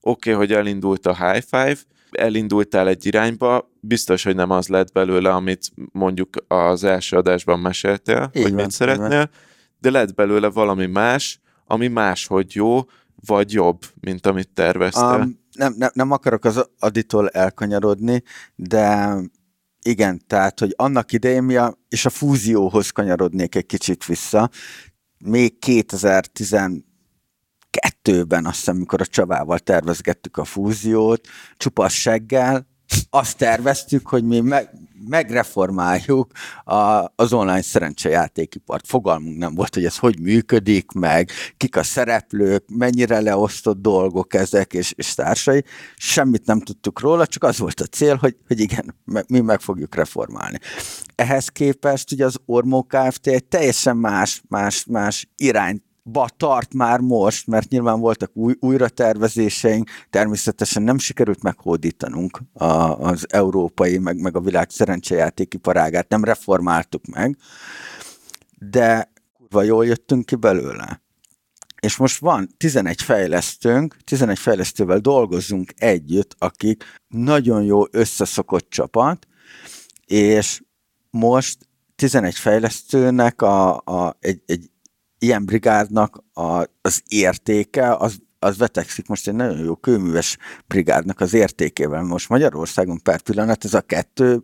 oké, okay, hogy elindult a high five, elindultál egy irányba, biztos, hogy nem az lett belőle, amit mondjuk az első adásban meséltél, Így hogy van, mit szeretnél, de lett belőle valami más, ami máshogy jó, vagy jobb, mint amit terveztél. Um, nem, nem, nem akarok az aditól elkanyarodni, de igen, tehát, hogy annak idején mi a, és a fúzióhoz kanyarodnék egy kicsit vissza, még 2012-ben azt hiszem, amikor a Csavával tervezgettük a fúziót, csupasz seggel, azt terveztük, hogy mi meg, megreformáljuk a, az online szerencsejátékipart. Fogalmunk nem volt, hogy ez hogy működik, meg kik a szereplők, mennyire leosztott dolgok ezek, és, és társai. Semmit nem tudtuk róla, csak az volt a cél, hogy, hogy igen, mi meg fogjuk reformálni. Ehhez képest ugye az Ormó Kft. egy teljesen más, más, más irányt ba tart már most, mert nyilván voltak új, újratervezéseink, természetesen nem sikerült meghódítanunk a, az európai, meg, meg a világ szerencsejátékiparágát, nem reformáltuk meg, de kurva jól jöttünk ki belőle. És most van 11 fejlesztőnk, 11 fejlesztővel dolgozunk együtt, akik nagyon jó összeszokott csapat, és most 11 fejlesztőnek a, a, egy, egy ilyen brigádnak a, az értéke az, az vetekszik most egy nagyon jó kőműves brigádnak az értékével. Most Magyarországon per pillanat ez a kettő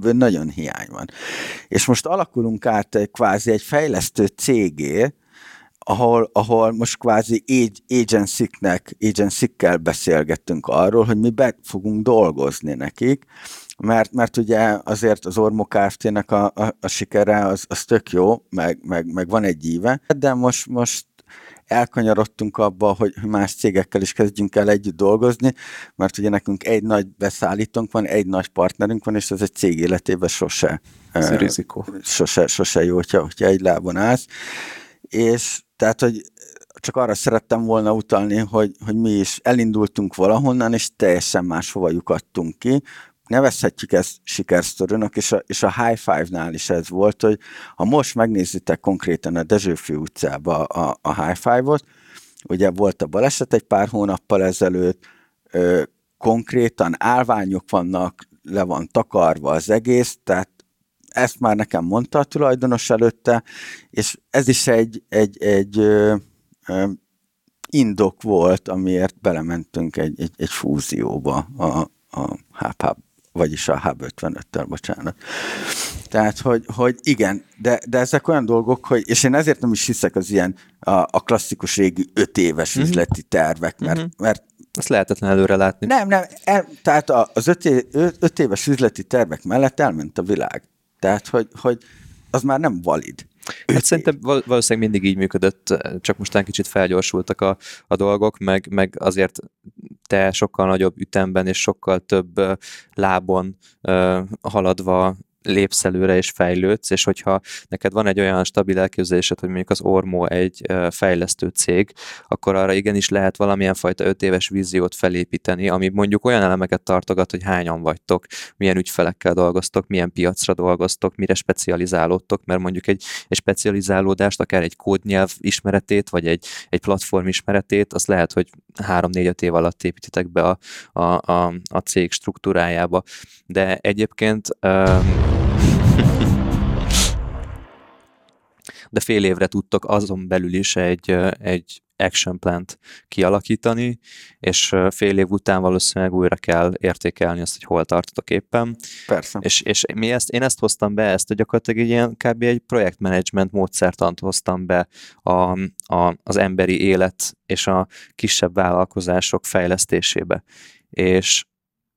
nagyon hiány van. És most alakulunk át kvázi egy fejlesztő cégé, ahol, ahol most kvázi agency-nek, agency beszélgettünk arról, hogy mi be fogunk dolgozni nekik, mert, mert ugye azért az Ormo Kft-nek a, a, a sikere az, az tök jó, meg, meg, meg van egy íve, de most, most elkanyarodtunk abba, hogy más cégekkel is kezdjünk el együtt dolgozni, mert ugye nekünk egy nagy beszállítónk van, egy nagy partnerünk van, és ez egy cég életében sose, ez uh, rizikó. sose, sose jó, hogyha, hogyha egy lábon állsz. És tehát, hogy csak arra szerettem volna utalni, hogy, hogy mi is elindultunk valahonnan, és teljesen máshova lyukadtunk ki, nevezhetjük ezt sikersztorinak, és a, és a High Five-nál is ez volt, hogy ha most megnézitek konkrétan a Dezsőfő utcába a, a High Five-ot, ugye volt a baleset egy pár hónappal ezelőtt, ö, konkrétan állványok vannak, le van takarva az egész, tehát ezt már nekem mondta a tulajdonos előtte, és ez is egy, egy, egy ö, ö, indok volt, amiért belementünk egy, egy, egy fúzióba a, a HubHub vagyis a Hub 55-tel, bocsánat. Tehát, hogy, hogy igen, de, de ezek olyan dolgok, hogy, és én ezért nem is hiszek az ilyen a, a klasszikus régi öt éves uh-huh. üzleti tervek, mert, uh-huh. mert ezt lehetetlen előre látni. Nem, nem, el, tehát az öt, é, öt éves üzleti tervek mellett elment a világ. Tehát, hogy, hogy az már nem valid. Hát szerintem valószínűleg mindig így működött, csak mostán kicsit felgyorsultak a, a dolgok, meg, meg azért te sokkal nagyobb ütemben és sokkal több lábon haladva lépsz előre és fejlődsz, és hogyha neked van egy olyan stabil elképzelésed, hogy mondjuk az Ormo egy fejlesztő cég, akkor arra igenis lehet valamilyen fajta öt éves víziót felépíteni, ami mondjuk olyan elemeket tartogat, hogy hányan vagytok, milyen ügyfelekkel dolgoztok, milyen piacra dolgoztok, mire specializálódtok, mert mondjuk egy, egy specializálódást, akár egy kódnyelv ismeretét, vagy egy, egy platform ismeretét, azt lehet, hogy három-négy-öt év alatt építitek be a, a, a, a cég struktúrájába. De egyébként um, de fél évre tudtok azon belül is egy, egy action plant kialakítani, és fél év után valószínűleg újra kell értékelni azt, hogy hol tartotok éppen. Persze. És, és mi ezt, én ezt hoztam be, ezt gyakorlatilag egy ilyen kb. egy projektmenedzsment módszertant hoztam be a, a, az emberi élet és a kisebb vállalkozások fejlesztésébe. És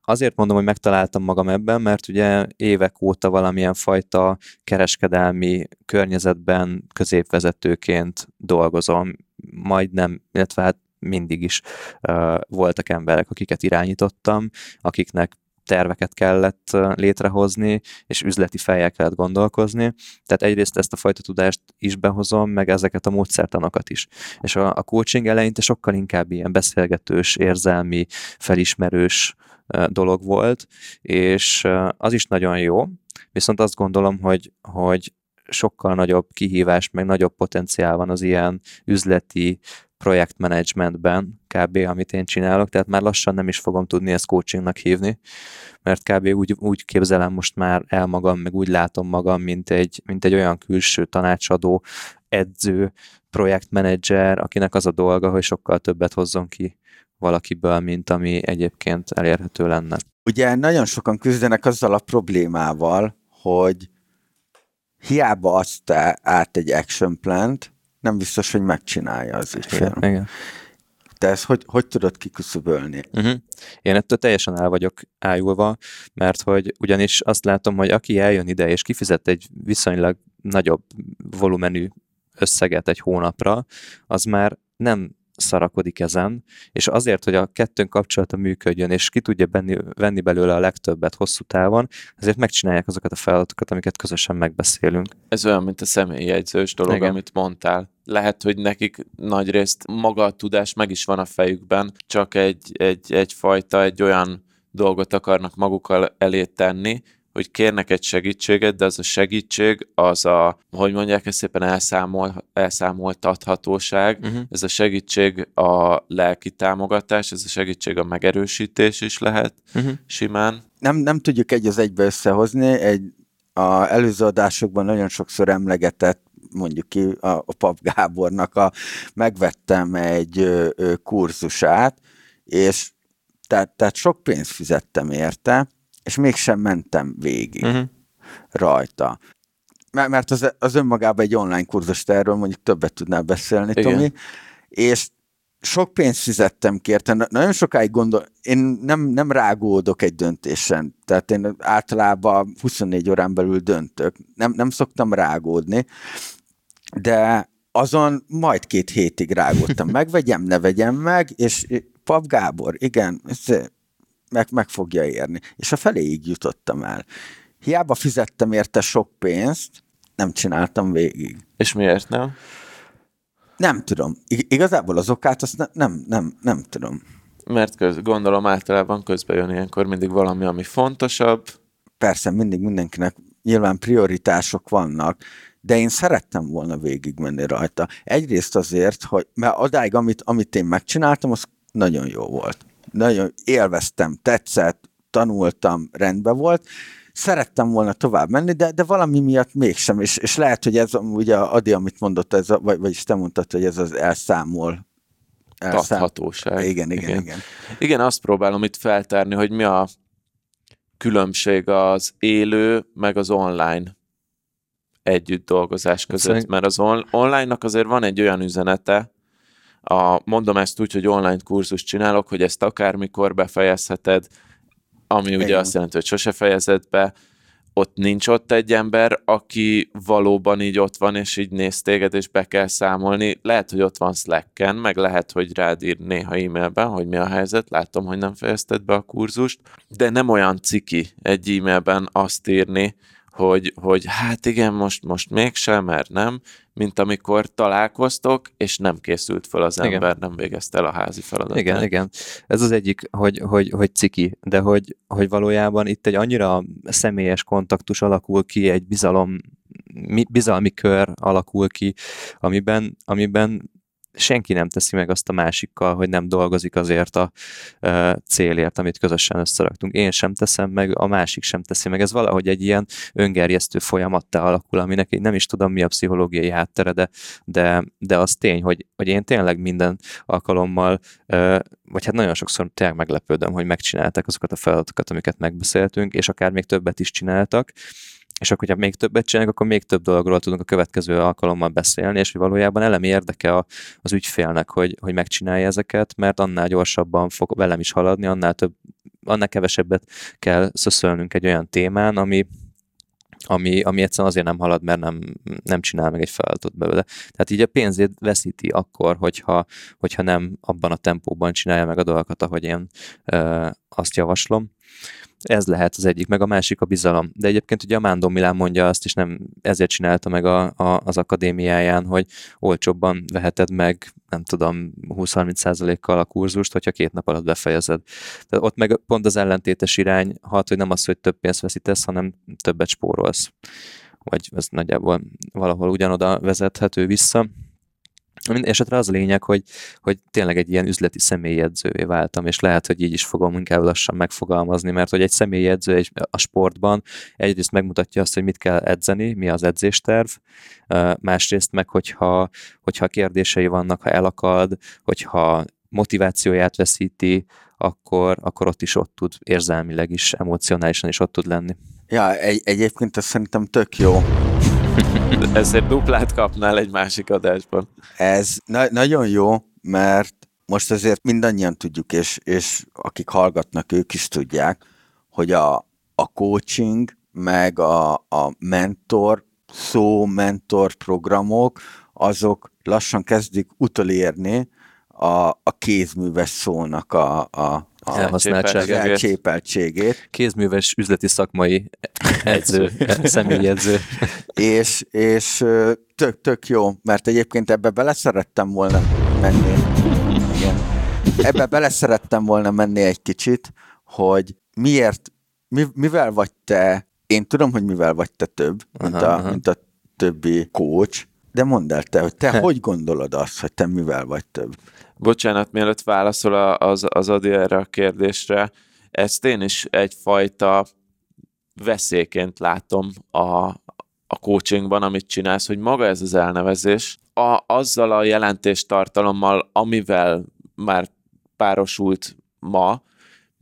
Azért mondom, hogy megtaláltam magam ebben, mert ugye évek óta valamilyen fajta kereskedelmi környezetben középvezetőként dolgozom, majdnem, illetve hát mindig is uh, voltak emberek, akiket irányítottam, akiknek terveket kellett létrehozni, és üzleti fejjel kellett gondolkozni. Tehát egyrészt ezt a fajta tudást is behozom, meg ezeket a módszertanokat is. És a, a coaching eleinte sokkal inkább ilyen beszélgetős, érzelmi, felismerős dolog volt, és az is nagyon jó, viszont azt gondolom, hogy, hogy sokkal nagyobb kihívás, meg nagyobb potenciál van az ilyen üzleti projektmenedzsmentben, kb. amit én csinálok, tehát már lassan nem is fogom tudni ezt coachingnak hívni, mert kb. úgy, úgy képzelem most már el magam, meg úgy látom magam, mint egy, mint egy olyan külső tanácsadó, edző, projektmenedzser, akinek az a dolga, hogy sokkal többet hozzon ki valakiből, mint ami egyébként elérhető lenne. Ugye nagyon sokan küzdenek azzal a problémával, hogy hiába azt át egy action plant, nem biztos, hogy megcsinálja az ügyfél. Igen, igen. Te ezt hogy, hogy tudod kiküszöbölni? Uh-huh. Én ettől teljesen el vagyok ájulva, mert hogy ugyanis azt látom, hogy aki eljön ide és kifizet egy viszonylag nagyobb volumenű összeget egy hónapra, az már nem szarakodik ezen, és azért, hogy a kettőnk kapcsolata működjön, és ki tudja benni, venni belőle a legtöbbet hosszú távon, ezért megcsinálják azokat a feladatokat, amiket közösen megbeszélünk. Ez olyan, mint a személyjegyzős dolog, Igen. amit mondtál. Lehet, hogy nekik nagyrészt maga a tudás meg is van a fejükben, csak egy, egy, egyfajta, egy olyan dolgot akarnak magukkal elé tenni, hogy kérnek egy segítséget, de az a segítség, az a, hogy mondják ezt szépen, elszámol, elszámoltathatóság, uh-huh. ez a segítség a lelki támogatás, ez a segítség a megerősítés is lehet uh-huh. simán. Nem, nem tudjuk egy az egybe összehozni, egy a előző adásokban nagyon sokszor emlegetett mondjuk ki a, a Pap Gábornak a, megvettem egy ö, ö, kurzusát, és tehát, tehát sok pénzt fizettem érte, és mégsem mentem végig Uh-huh. rajta. Mert, az, az önmagában egy online kurzus, te erről mondjuk többet tudnál beszélni, Igen. Tomi, és sok pénzt fizettem ki érte, Na- nagyon sokáig gondol, én nem, nem rágódok egy döntésen, tehát én általában 24 órán belül döntök, nem, nem szoktam rágódni, de azon majd két hétig rágódtam, megvegyem, ne vegyem meg, és Pap Gábor, igen, meg, meg fogja érni. És a feléig jutottam el. Hiába fizettem érte sok pénzt, nem csináltam végig. És miért nem? Nem tudom. Igazából az okát azt ne, nem, nem, nem tudom. Mert köz, gondolom általában közben jön ilyenkor mindig valami, ami fontosabb. Persze mindig mindenkinek nyilván prioritások vannak, de én szerettem volna végigmenni rajta. Egyrészt azért, hogy mert adáig, amit, amit én megcsináltam, az nagyon jó volt. Nagyon élveztem, tetszett, tanultam, rendben volt. Szerettem volna tovább menni, de, de valami miatt mégsem, és, és lehet, hogy ez ugye Adi, amit mondott, ez a, vagy, vagyis te mondtad, hogy ez az elszámol. Tarthatóság. Igen, igen, igen. igen. Igen, azt próbálom itt feltárni, hogy mi a különbség az élő, meg az online együtt dolgozás között, mert az on- online-nak azért van egy olyan üzenete, a, mondom ezt úgy, hogy online kurzus csinálok, hogy ezt akármikor befejezheted, ami ugye Igen. azt jelenti, hogy sose fejezed be, ott nincs ott egy ember, aki valóban így ott van, és így néz téged, és be kell számolni. Lehet, hogy ott van Slacken, meg lehet, hogy rád ír néha e-mailben, hogy mi a helyzet, látom, hogy nem fejezted be a kurzust, de nem olyan ciki egy e-mailben azt írni, hogy, hogy hát igen, most, most mégsem, mert nem, mint amikor találkoztok, és nem készült fel az Igen. ember, nem végezte el a házi feladatot. Igen, igen. Ez az egyik, hogy, hogy, hogy ciki, de hogy, hogy valójában itt egy annyira személyes kontaktus alakul ki, egy bizalom, mi- bizalmi kör alakul ki, amiben, amiben senki nem teszi meg azt a másikkal, hogy nem dolgozik azért a uh, célért, amit közösen összeraktunk. Én sem teszem meg, a másik sem teszi meg. Ez valahogy egy ilyen öngerjesztő folyamattá alakul, aminek én nem is tudom, mi a pszichológiai háttere, de, de, de az tény, hogy, hogy én tényleg minden alkalommal, uh, vagy hát nagyon sokszor tényleg meglepődöm, hogy megcsinálták azokat a feladatokat, amiket megbeszéltünk, és akár még többet is csináltak, és akkor, hogyha még többet csinálunk, akkor még több dologról tudunk a következő alkalommal beszélni, és hogy valójában elemi érdeke a, az ügyfélnek, hogy, hogy megcsinálja ezeket, mert annál gyorsabban fog velem is haladni, annál több, annál kevesebbet kell szöszölnünk egy olyan témán, ami, ami, ami egyszerűen azért nem halad, mert nem, nem csinál meg egy feladatot belőle. Tehát így a pénzét veszíti akkor, hogyha, hogyha nem abban a tempóban csinálja meg a dolgokat, ahogy én ö, azt javaslom. Ez lehet az egyik, meg a másik a bizalom. De egyébként ugye a Mándor Milán mondja azt, és nem ezért csinálta meg a, a, az akadémiáján, hogy olcsóbban veheted meg, nem tudom, 20-30% kal a kurzust, hogyha két nap alatt befejezed. Tehát ott meg pont az ellentétes irány hat, hogy nem az, hogy több pénzt veszítesz, hanem többet spórolsz. Vagy ez nagyjából valahol ugyanoda vezethető vissza. Minden esetre az a lényeg, hogy, hogy tényleg egy ilyen üzleti személyedzővé váltam, és lehet, hogy így is fogom inkább lassan megfogalmazni, mert hogy egy személyedző egy, a sportban egyrészt megmutatja azt, hogy mit kell edzeni, mi az edzésterv, másrészt meg, hogyha, hogyha kérdései vannak, ha elakad, hogyha motivációját veszíti, akkor, akkor ott is ott tud érzelmileg is, emocionálisan is ott tud lenni. Ja, egy, egyébként ez szerintem tök jó. Ezért duplát kapnál egy másik adásban. Ez na- nagyon jó, mert most azért mindannyian tudjuk, és, és akik hallgatnak, ők is tudják, hogy a, a coaching, meg a, a mentor, szó, mentor programok, azok lassan kezdik utolérni a, a kézműves szónak a, a, a Elhasználtságát. elcsépeltségét. Kézműves üzleti szakmai edző, személyedző. És, és tök, tök jó, mert egyébként ebbe bele szerettem volna menni. Igen. Ebbe bele szerettem volna menni egy kicsit, hogy miért, mi, mivel vagy te, én tudom, hogy mivel vagy te több, mint, Aha, a, aha. mint a többi coach, de mondd el te, hogy te hogy gondolod azt, hogy te mivel vagy több? Bocsánat, mielőtt válaszol az, az Adi erre a kérdésre, ezt én is egyfajta veszélyként látom a, a coachingban, amit csinálsz, hogy maga ez az elnevezés, a, azzal a jelentéstartalommal, amivel már párosult ma,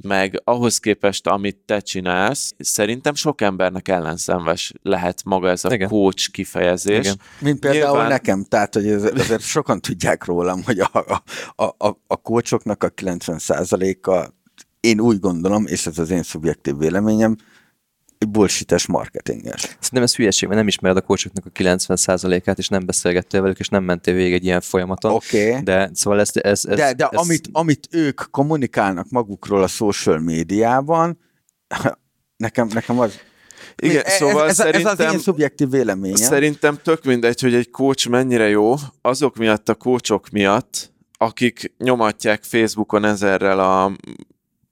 meg ahhoz képest, amit te csinálsz, szerintem sok embernek ellenszenves lehet maga ez a Igen. coach kifejezés. Igen. Mint például Nyilván- nekem, tehát hogy ez, ezért sokan tudják rólam, hogy a, a, a, a, a kócsoknak a 90%-a, én úgy gondolom, és ez az én szubjektív véleményem, bullshites marketinges. Szerintem ez hülyeség, mert nem ismered a coachoknak a 90%-át, és nem beszélgettél velük, és nem mentél végig egy ilyen folyamaton. Oké. Okay. De szóval ez, ez, ez, De, de ez, amit, amit ők kommunikálnak magukról a social médiában, nekem, nekem az... Igen, ez, szóval ez, ez, ez az szerintem, én szubjektív véleményem. szerintem tök mindegy, hogy egy coach mennyire jó, azok miatt a coachok miatt, akik nyomatják Facebookon ezerrel a,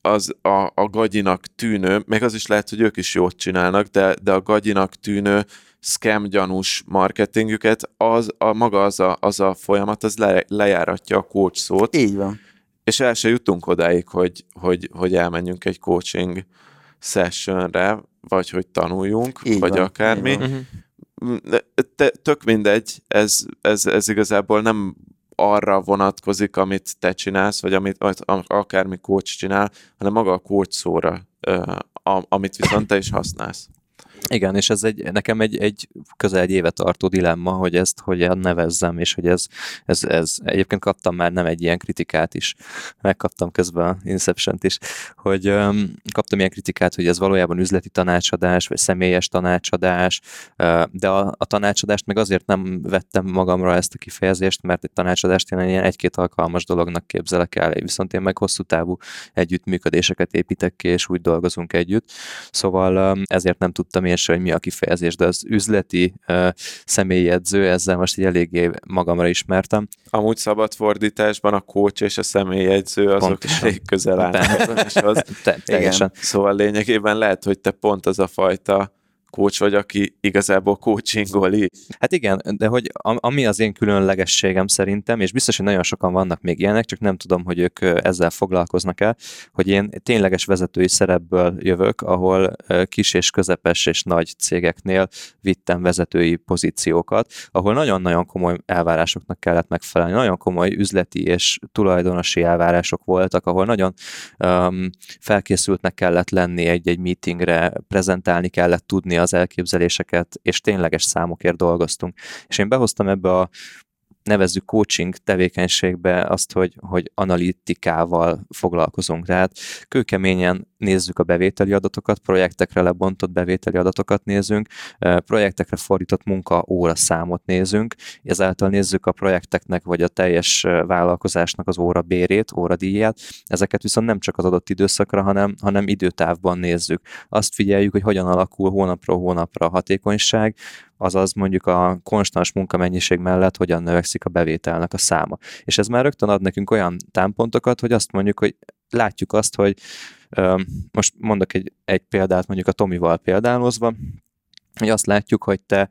az, a, a gagyinak tűnő, meg az is lehet, hogy ők is jót csinálnak, de, de a gagyinak tűnő scam gyanús marketingüket, az a maga az a, az a folyamat, az le, lejáratja a coach szót, Így van. és el se jutunk odáig, hogy, hogy, hogy elmenjünk egy coaching sessionre, vagy hogy tanuljunk, Így vagy van, akármi. így van. De- te, tök mindegy, ez, ez, ez igazából nem arra vonatkozik, amit te csinálsz, vagy amit vagy akármi coach csinál, hanem maga a coach szóra, amit viszont te is használsz. Igen, és ez egy, nekem egy, egy közel egy éve tartó dilemma, hogy ezt hogyan nevezzem, és hogy ez, ez, ez, egyébként kaptam már nem egy ilyen kritikát is, megkaptam közben Inception-t is, hogy um, kaptam ilyen kritikát, hogy ez valójában üzleti tanácsadás, vagy személyes tanácsadás, uh, de a, a tanácsadást meg azért nem vettem magamra ezt a kifejezést, mert egy tanácsadást én ilyen egy-két alkalmas dolognak képzelek el, viszont én meg hosszú távú együttműködéseket építek ki, és úgy dolgozunk együtt. Szóval um, ezért nem tudtam én se, hogy mi a kifejezés, de az üzleti uh, személyedző, ezzel most így eléggé magamra ismertem. Amúgy szabad fordításban a coach és a személyjegyző azok Pontosan. elég közel állnak egymáshoz. Te, teljesen. Szóval lényegében lehet, hogy te pont az a fajta coach vagy, aki igazából coachingol is. Hát igen, de hogy am- ami az én különlegességem szerintem, és biztos, hogy nagyon sokan vannak még ilyenek, csak nem tudom, hogy ők ezzel foglalkoznak el, hogy én tényleges vezetői szerepből jövök, ahol kis és közepes és nagy cégeknél vittem vezetői pozíciókat, ahol nagyon-nagyon komoly elvárásoknak kellett megfelelni, nagyon komoly üzleti és tulajdonosi elvárások voltak, ahol nagyon um, felkészültnek kellett lenni egy-egy meetingre, prezentálni kellett tudni az elképzeléseket, és tényleges számokért dolgoztunk. És én behoztam ebbe a nevezzük coaching tevékenységbe azt, hogy, hogy analitikával foglalkozunk. Tehát kőkeményen nézzük a bevételi adatokat, projektekre lebontott bevételi adatokat nézünk, projektekre fordított munka óra számot nézünk, ezáltal nézzük a projekteknek vagy a teljes vállalkozásnak az óra bérét, óradíját, ezeket viszont nem csak az adott időszakra, hanem, hanem időtávban nézzük. Azt figyeljük, hogy hogyan alakul hónapról hónapra a hatékonyság, azaz mondjuk a konstans munkamennyiség mellett hogyan növekszik a bevételnek a száma. És ez már rögtön ad nekünk olyan támpontokat, hogy azt mondjuk, hogy látjuk azt, hogy most mondok egy, egy példát mondjuk a Tomival példálozva, hogy azt látjuk, hogy te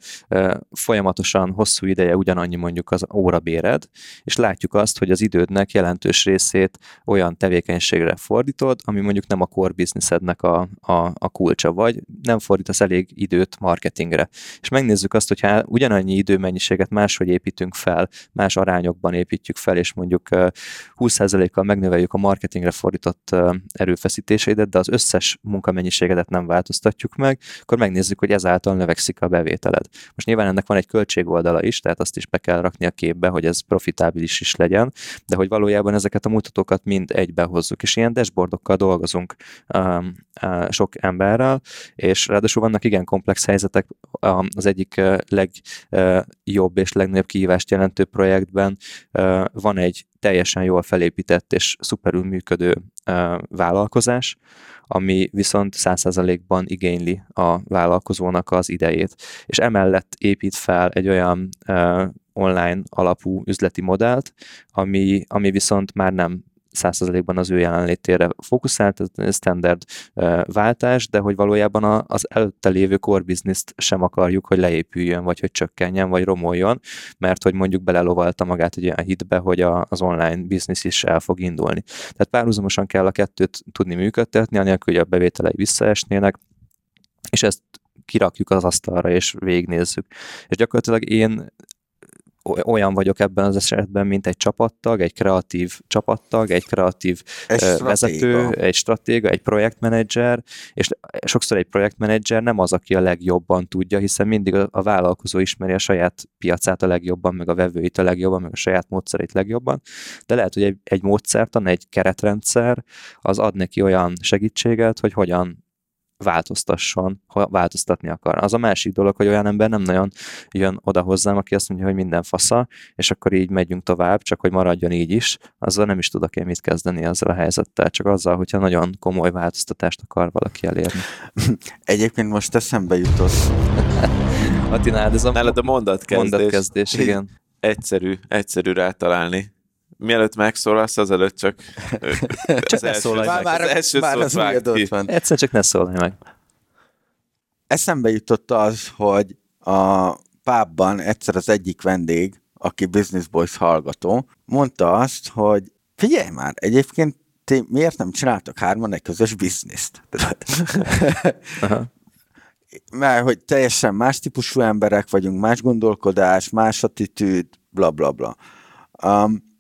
folyamatosan hosszú ideje ugyanannyi mondjuk az órabéred, és látjuk azt, hogy az idődnek jelentős részét olyan tevékenységre fordítod, ami mondjuk nem a core businessednek a, a, a kulcsa, vagy nem fordítasz elég időt marketingre. És megnézzük azt, hogyha ugyanannyi időmennyiséget máshogy építünk fel, más arányokban építjük fel, és mondjuk ö, 20%-kal megnöveljük a marketingre fordított erőfeszítéseidet, de az összes munkamennyiségedet nem változtatjuk meg, akkor megnézzük, hogy ezáltal növekszik a bevételed. Most nyilván ennek van egy költségoldala is, tehát azt is be kell rakni a képbe, hogy ez profitábilis is legyen, de hogy valójában ezeket a mutatókat mind egybe hozzuk, és ilyen dashboardokkal dolgozunk um, uh, sok emberrel, és ráadásul vannak igen komplex helyzetek, um, az egyik uh, legjobb és legnagyobb kihívást jelentő projektben uh, van egy teljesen jól felépített és szuperül működő vállalkozás, ami viszont 100%-ban igényli a vállalkozónak az idejét. És emellett épít fel egy olyan online alapú üzleti modellt, ami, ami viszont már nem 100%-ban az ő jelenlétére fókuszált, ez standard váltás, de hogy valójában az előtte lévő core business-t sem akarjuk, hogy leépüljön, vagy hogy csökkenjen, vagy romoljon, mert hogy mondjuk belelovalta magát egy olyan hitbe, hogy a, az online business is el fog indulni. Tehát párhuzamosan kell a kettőt tudni működtetni, anélkül, hogy a bevételei visszaesnének, és ezt kirakjuk az asztalra, és végignézzük. És gyakorlatilag én olyan vagyok ebben az esetben, mint egy csapattag, egy kreatív csapattag, egy kreatív Egy stratéga. vezető, egy stratéga, egy projektmenedzser, és sokszor egy projektmenedzser nem az, aki a legjobban tudja, hiszen mindig a, a vállalkozó ismeri a saját piacát a legjobban, meg a vevőit a legjobban, meg a saját módszerét legjobban, de lehet, hogy egy, egy módszertan, egy keretrendszer, az ad neki olyan segítséget, hogy hogyan változtasson, ha változtatni akar. Az a másik dolog, hogy olyan ember nem nagyon jön oda hozzám, aki azt mondja, hogy minden fasza, és akkor így megyünk tovább, csak hogy maradjon így is, azzal nem is tudok én mit kezdeni ezzel a helyzettel, csak azzal, hogyha nagyon komoly változtatást akar valaki elérni. Egyébként most eszembe jutott, Attila, ez a Nálad a mondatkezdés. mondatkezdés, igen. Egyszerű, egyszerű rátalálni. Mielőtt megszólalsz, azelőtt csak, Csak ne szólalj már, meg. már, az első már szót az vágd van. Egyszer csak ne szólalj meg. Eszembe jutott az, hogy a pábban egyszer az egyik vendég, aki Business Boys hallgató, mondta azt, hogy figyelj már, egyébként ti miért nem csináltak hárman egy közös bizniszt? Mert hogy teljesen más típusú emberek vagyunk, más gondolkodás, más attitűd, bla bla bla. Um,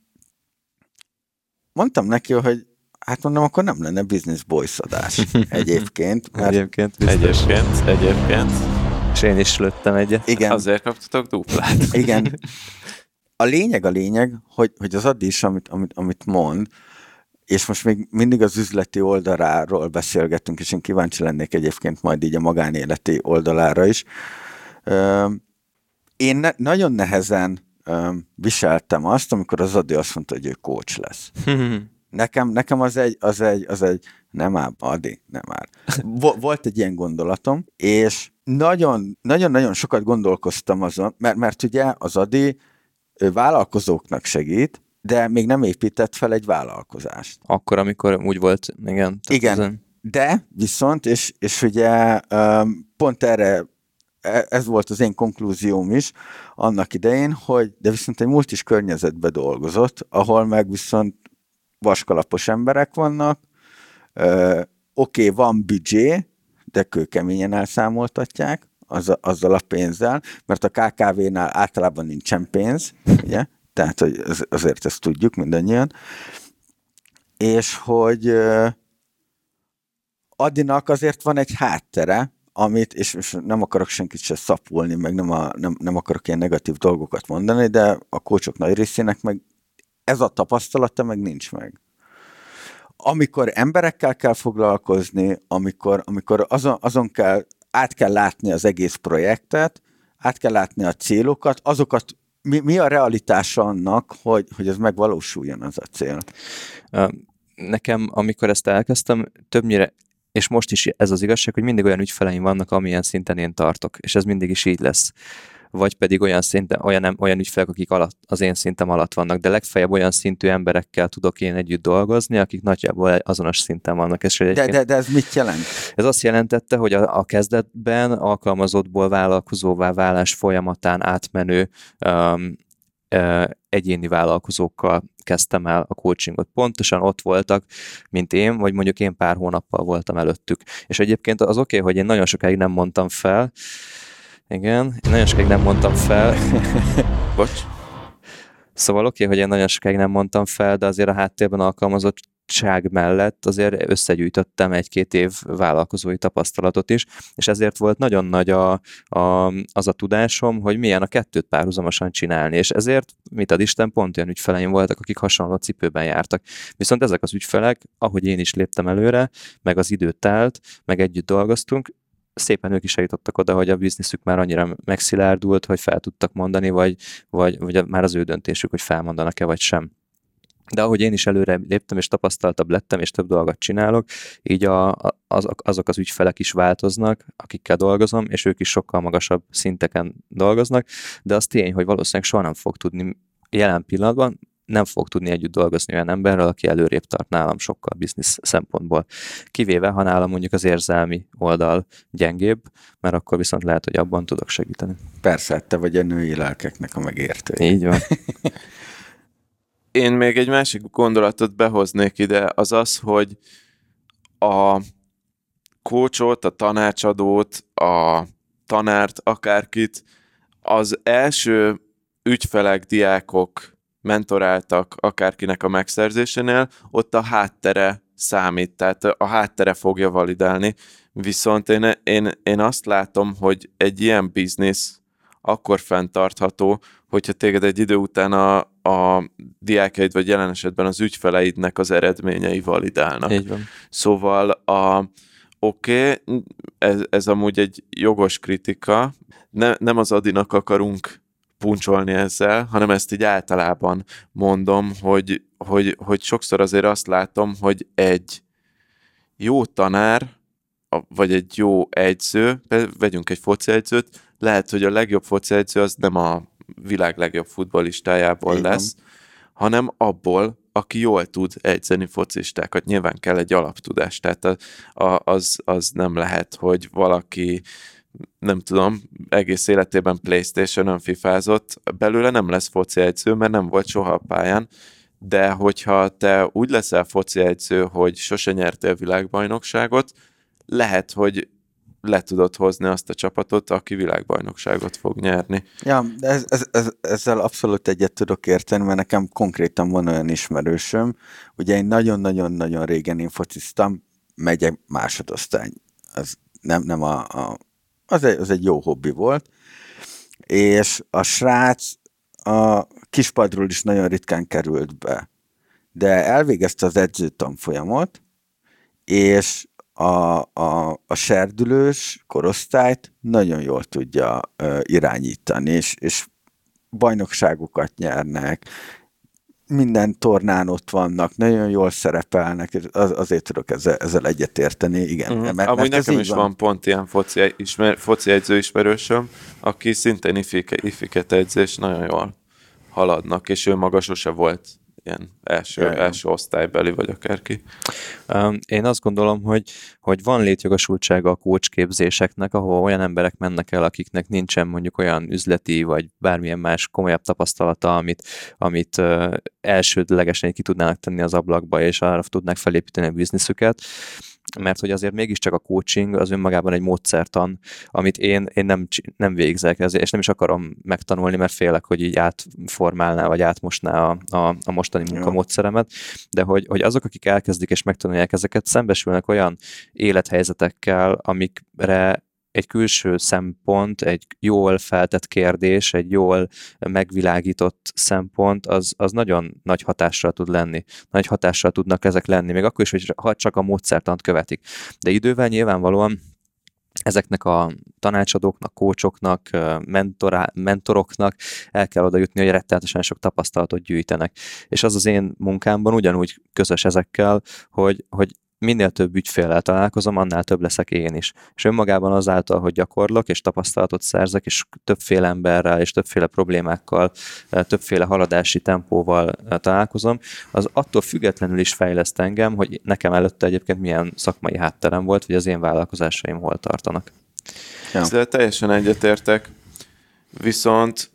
mondtam neki, hogy hát mondom, akkor nem lenne Business Boys adás egyébként, mert Egyébként biztos. Egyébként, egyébként. És én is lőttem egyet. igen, Azért kaptatok duplát. Igen. A lényeg a lényeg, hogy, hogy az Adi is, amit, amit, amit mond, és most még mindig az üzleti oldaláról beszélgetünk, és én kíváncsi lennék egyébként majd így a magánéleti oldalára is. Én ne, nagyon nehezen viseltem azt, amikor az Adi azt mondta, hogy ő coach lesz. Nekem, nekem az egy, az egy, az egy, nem áll, Adi, nem. Vo- volt egy ilyen gondolatom, és nagyon, nagyon-nagyon sokat gondolkoztam azon, mert, mert ugye az Adi ő vállalkozóknak segít, de még nem épített fel egy vállalkozást. Akkor, amikor úgy volt, igen. Igen. ezen- De viszont, és, és ugye pont erre ez volt az én konklúzióm is annak idején, hogy de viszont egy multis környezetbe dolgozott, ahol meg viszont vaskalapos emberek vannak, oké, okay, van büdzsé, de kőkeményen elszámoltatják az, azzal a pénzzel, mert a KKV-nál általában nincsen pénz, ugye? Tehát, hogy az- azért ezt tudjuk mindannyian. És hogy Adinak azért van egy háttere, amit, és, és nem akarok senkit se szapulni, meg nem, a, nem, nem akarok ilyen negatív dolgokat mondani, de a kócsok nagy részének meg ez a tapasztalata meg nincs meg. Amikor emberekkel kell foglalkozni, amikor, amikor azon, azon kell, át kell látni az egész projektet, át kell látni a célokat, azokat, mi, mi a realitása annak, hogy, hogy ez megvalósuljon az a cél? Nekem, amikor ezt elkezdtem, többnyire, és most is ez az igazság, hogy mindig olyan ügyfeleim vannak, amilyen szinten én tartok, és ez mindig is így lesz. Vagy pedig olyan, szinten, olyan, em- olyan ügyfelek, akik alatt, az én szintem alatt vannak, de legfeljebb olyan szintű emberekkel tudok én együtt dolgozni, akik nagyjából azonos szinten vannak. És De, de, de ez mit jelent? Ez azt jelentette, hogy a, a kezdetben alkalmazottból vállalkozóvá válás folyamatán átmenő um, egyéni vállalkozókkal kezdtem el a coachingot. Pontosan ott voltak, mint én, vagy mondjuk én pár hónappal voltam előttük. És egyébként az oké, okay, hogy én nagyon sokáig nem mondtam fel, igen, én nagyon sokáig nem mondtam fel, Bocs. Szóval oké, okay, hogy én nagyon sokáig nem mondtam fel, de azért a háttérben alkalmazottság mellett azért összegyűjtöttem egy-két év vállalkozói tapasztalatot is, és ezért volt nagyon nagy a, a, az a tudásom, hogy milyen a kettőt párhuzamosan csinálni, és ezért, mit ad Isten, pont olyan ügyfeleim voltak, akik hasonló cipőben jártak. Viszont ezek az ügyfelek, ahogy én is léptem előre, meg az idő telt, meg együtt dolgoztunk, szépen ők is eljutottak oda, hogy a bizniszük már annyira megszilárdult, hogy fel tudtak mondani, vagy, vagy, vagy már az ő döntésük, hogy felmondanak-e vagy sem. De ahogy én is előre léptem, és tapasztaltabb lettem, és több dolgot csinálok, így a, az, azok az ügyfelek is változnak, akikkel dolgozom, és ők is sokkal magasabb szinteken dolgoznak, de az tény, hogy valószínűleg soha nem fog tudni jelen pillanatban, nem fog tudni együtt dolgozni olyan emberrel, aki előrébb tart nálam sokkal biznisz szempontból. Kivéve, ha nálam mondjuk az érzelmi oldal gyengébb, mert akkor viszont lehet, hogy abban tudok segíteni. Persze, te vagy a női lelkeknek a megértője. Így van. Én még egy másik gondolatot behoznék ide, az az, hogy a kócsot, a tanácsadót, a tanárt, akárkit, az első ügyfelek, diákok mentoráltak akárkinek a megszerzésénél, ott a háttere számít, tehát a háttere fogja validálni. Viszont én, én, én azt látom, hogy egy ilyen biznisz akkor fenntartható, hogyha téged egy idő után a, a diákjaid, vagy jelen esetben az ügyfeleidnek az eredményei validálnak. Így van. Szóval a oké, okay, ez, ez amúgy egy jogos kritika, ne, nem az Adinak akarunk puncsolni ezzel, hanem ezt így általában mondom, hogy, hogy, hogy sokszor azért azt látom, hogy egy jó tanár, vagy egy jó egyző, vegyünk egy foci egyzőt, lehet, hogy a legjobb foci egyző az nem a világ legjobb futballistájából Igen. lesz, hanem abból, aki jól tud egyzeni focistákat. Nyilván kell egy alaptudás, tehát a, a, az, az nem lehet, hogy valaki nem tudom, egész életében Playstation-ön fifázott, belőle nem lesz foci egyző, mert nem volt soha a pályán, de hogyha te úgy leszel foci egyző, hogy sose nyertél világbajnokságot, lehet, hogy le tudod hozni azt a csapatot, aki világbajnokságot fog nyerni. Ja, ez, ez, ez, ezzel abszolút egyet tudok érteni, mert nekem konkrétan van olyan ismerősöm, ugye én nagyon-nagyon-nagyon régen én fociztam, megyek másodosztály. Az nem, nem a, a az, egy, az egy jó hobbi volt, és a srác a kispadról is nagyon ritkán került be, de elvégezte az edzőtanfolyamot, és a, a, a serdülős korosztályt nagyon jól tudja uh, irányítani, és, és bajnokságokat nyernek, minden tornán ott vannak, nagyon jól szerepelnek, az, azért tudok ezzel, ezzel egyetérteni, igen. Uh-huh. Mert, Amúgy mert nekem is van. van pont ilyen foci, ismer, foci edző ismerősöm, aki szintén ifike, ifiket edzés nagyon jól haladnak, és ő maga sose volt ilyen első, Jaj, első osztálybeli, vagy akárki. Én azt gondolom, hogy, hogy van létjogosultsága a kócsképzéseknek, ahol olyan emberek mennek el, akiknek nincsen mondjuk olyan üzleti, vagy bármilyen más komolyabb tapasztalata, amit, amit elsődlegesen ki tudnának tenni az ablakba, és arra tudnák felépíteni a bizniszüket mert hogy azért mégiscsak a coaching az önmagában egy módszertan, amit én, én nem, nem végzek, ezért, és nem is akarom megtanulni, mert félek, hogy így átformálná, vagy átmosná a, a, a mostani munkamódszeremet, de hogy, hogy azok, akik elkezdik és megtanulják ezeket, szembesülnek olyan élethelyzetekkel, amikre egy külső szempont, egy jól feltett kérdés, egy jól megvilágított szempont, az, az nagyon nagy hatással tud lenni. Nagy hatással tudnak ezek lenni, még akkor is, hogy ha csak a módszertant követik. De idővel nyilvánvalóan ezeknek a tanácsadóknak, kócsoknak, mentorá, mentoroknak el kell oda jutni, hogy rettenetesen sok tapasztalatot gyűjtenek. És az az én munkámban ugyanúgy közös ezekkel, hogy, hogy minél több ügyféllel találkozom, annál több leszek én is. És önmagában azáltal, hogy gyakorlok, és tapasztalatot szerzek, és többféle emberrel, és többféle problémákkal, eh, többféle haladási tempóval eh, találkozom, az attól függetlenül is fejleszt engem, hogy nekem előtte egyébként milyen szakmai hátterem volt, vagy az én vállalkozásaim hol tartanak. Ja. Ezzel teljesen egyetértek, viszont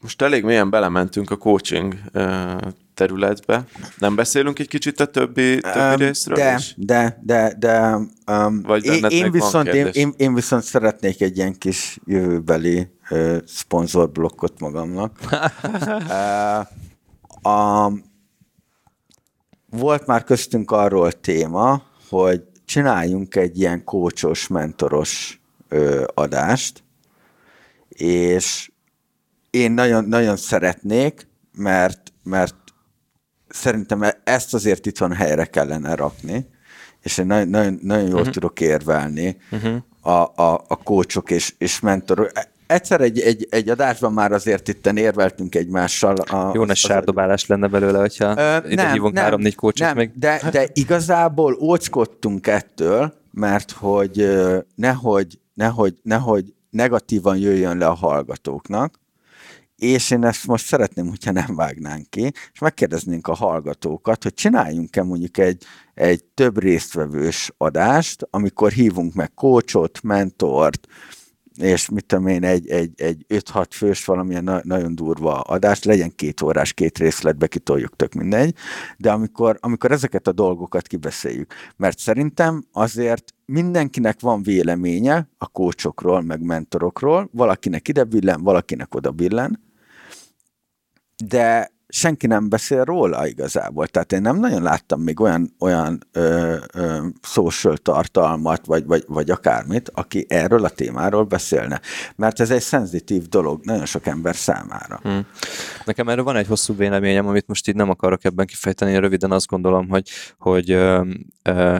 most elég mélyen belementünk a coaching eh, területbe. Nem beszélünk egy kicsit a többi, többi um, részről de, is? De, de, de um, Vagy én, én, viszont, én, én, én viszont szeretnék egy ilyen kis jövőbeli uh, szponzorblokkot magamnak. uh, um, volt már köztünk arról téma, hogy csináljunk egy ilyen kócsos, mentoros ö, adást, és én nagyon, nagyon szeretnék, mert, mert szerintem e- ezt azért itthon helyre kellene rakni, és én nagyon, nagyon, nagyon jól uh-huh. tudok érvelni uh-huh. a, a, a kócsok és, és mentorok. E- egyszer egy, egy, egy adásban már azért itten érveltünk egymással. A, Jó nagy sárdobálás lenne belőle, hogyha uh, ide nem, hívunk három-négy kócsot nem, még. De, de igazából óckodtunk ettől, mert hogy nehogy, nehogy, nehogy negatívan jöjjön le a hallgatóknak, és én ezt most szeretném, hogyha nem vágnánk ki, és megkérdeznénk a hallgatókat, hogy csináljunk-e mondjuk egy, egy több résztvevős adást, amikor hívunk meg kócsot, mentort, és mit tudom én, egy, egy, egy 5-6 fős valamilyen na- nagyon durva adás, legyen két órás, két részletbe kitoljuk, tök mindegy, de amikor, amikor ezeket a dolgokat kibeszéljük, mert szerintem azért mindenkinek van véleménye a kócsokról, meg mentorokról, valakinek ide billen, valakinek oda billen, de senki nem beszél róla igazából. Tehát én nem nagyon láttam még olyan, olyan ö, ö, social tartalmat, vagy, vagy, vagy akármit, aki erről a témáról beszélne. Mert ez egy szenzitív dolog nagyon sok ember számára. Hmm. Nekem erről van egy hosszú véleményem, amit most így nem akarok ebben kifejteni, röviden azt gondolom, hogy, hogy ö, ö,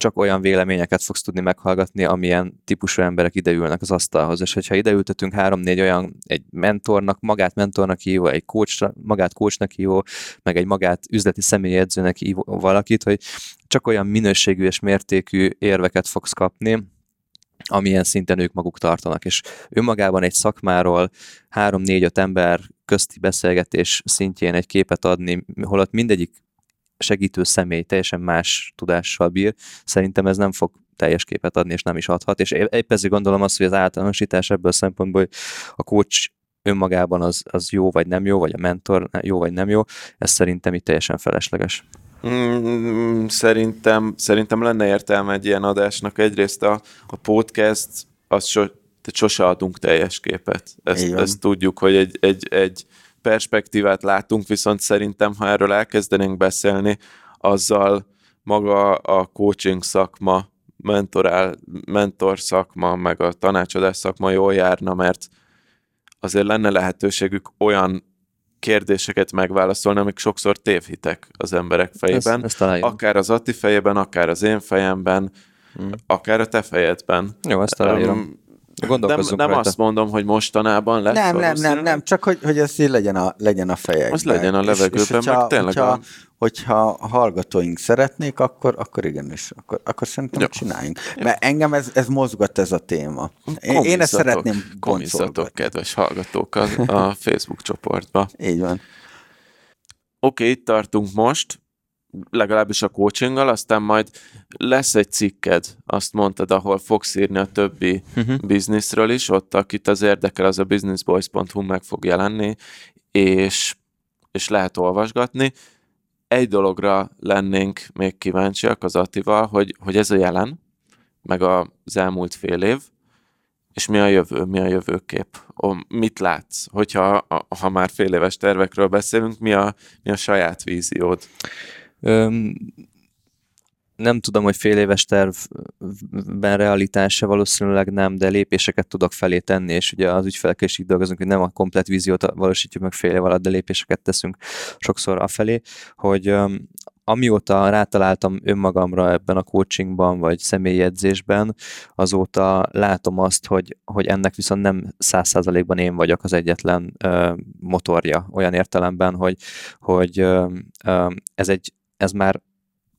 csak olyan véleményeket fogsz tudni meghallgatni, amilyen típusú emberek ideülnek az asztalhoz. És hogyha ideültetünk három-négy olyan, egy mentornak, magát mentornak hívó, egy coach, magát coachnak hívó, meg egy magát üzleti személyedzőnek hívó valakit, hogy csak olyan minőségű és mértékű érveket fogsz kapni, amilyen szinten ők maguk tartanak, és önmagában egy szakmáról három-négy-öt ember közti beszélgetés szintjén egy képet adni, holott mindegyik segítő személy teljesen más tudással bír, szerintem ez nem fog teljes képet adni, és nem is adhat. És épp ezért gondolom azt, hogy az általánosítás ebből a szempontból, hogy a coach önmagában az, az jó vagy nem jó, vagy a mentor jó vagy nem jó, ez szerintem itt teljesen felesleges. Mm, szerintem, szerintem lenne értelme egy ilyen adásnak. Egyrészt a, a podcast, az so, sose adunk teljes képet. Ezt, ezt tudjuk, hogy egy, egy, egy perspektívát látunk, viszont szerintem, ha erről elkezdenénk beszélni, azzal maga a coaching szakma, mentorál, mentor szakma, meg a tanácsadás szakma jól járna, mert azért lenne lehetőségük olyan kérdéseket megválaszolni, amik sokszor tévhitek az emberek fejében. Ezt, ezt akár az Atti fejében, akár az én fejemben, hmm. akár a te fejedben. Jó, ezt aláírom. Nem, nem azt mondom, hogy mostanában lesz. Nem, nem, nem, nem, csak hogy, hogy ez így legyen a, legyen a fejekben. Az legyen a levegőben, és, és hogyha, meg tényleg hogyha, a... hogyha a hallgatóink szeretnék, akkor, akkor igenis, akkor, akkor szerintem csináljunk. Mert engem ez, ez mozgat ez a téma. Én, én ezt szeretném Komizzatok, kedves hallgatók, a, a Facebook csoportba. Így van. Oké, okay, itt tartunk most legalábbis a coachinggal, aztán majd lesz egy cikked, azt mondtad, ahol fogsz írni a többi uh-huh. bizniszről is, ott akit az érdekel, az a businessboys.hu meg fog jelenni, és, és lehet olvasgatni. Egy dologra lennénk még kíváncsiak az Attival, hogy, hogy ez a jelen, meg az elmúlt fél év, és mi a jövő, mi a jövőkép? O, mit látsz? Hogyha ha már fél éves tervekről beszélünk, mi a, mi a saját víziód? Öm, nem tudom, hogy fél éves tervben realitása valószínűleg nem, de lépéseket tudok felé tenni, és ugye az ügyfelekkel is így dolgozunk, hogy nem a komplet víziót valósítjuk meg fél év alatt, de lépéseket teszünk sokszor afelé, hogy öm, amióta rátaláltam önmagamra ebben a coachingban, vagy személyedzésben, azóta látom azt, hogy, hogy ennek viszont nem száz százalékban én vagyok az egyetlen ö, motorja, olyan értelemben, hogy, hogy ö, ö, ez egy ez már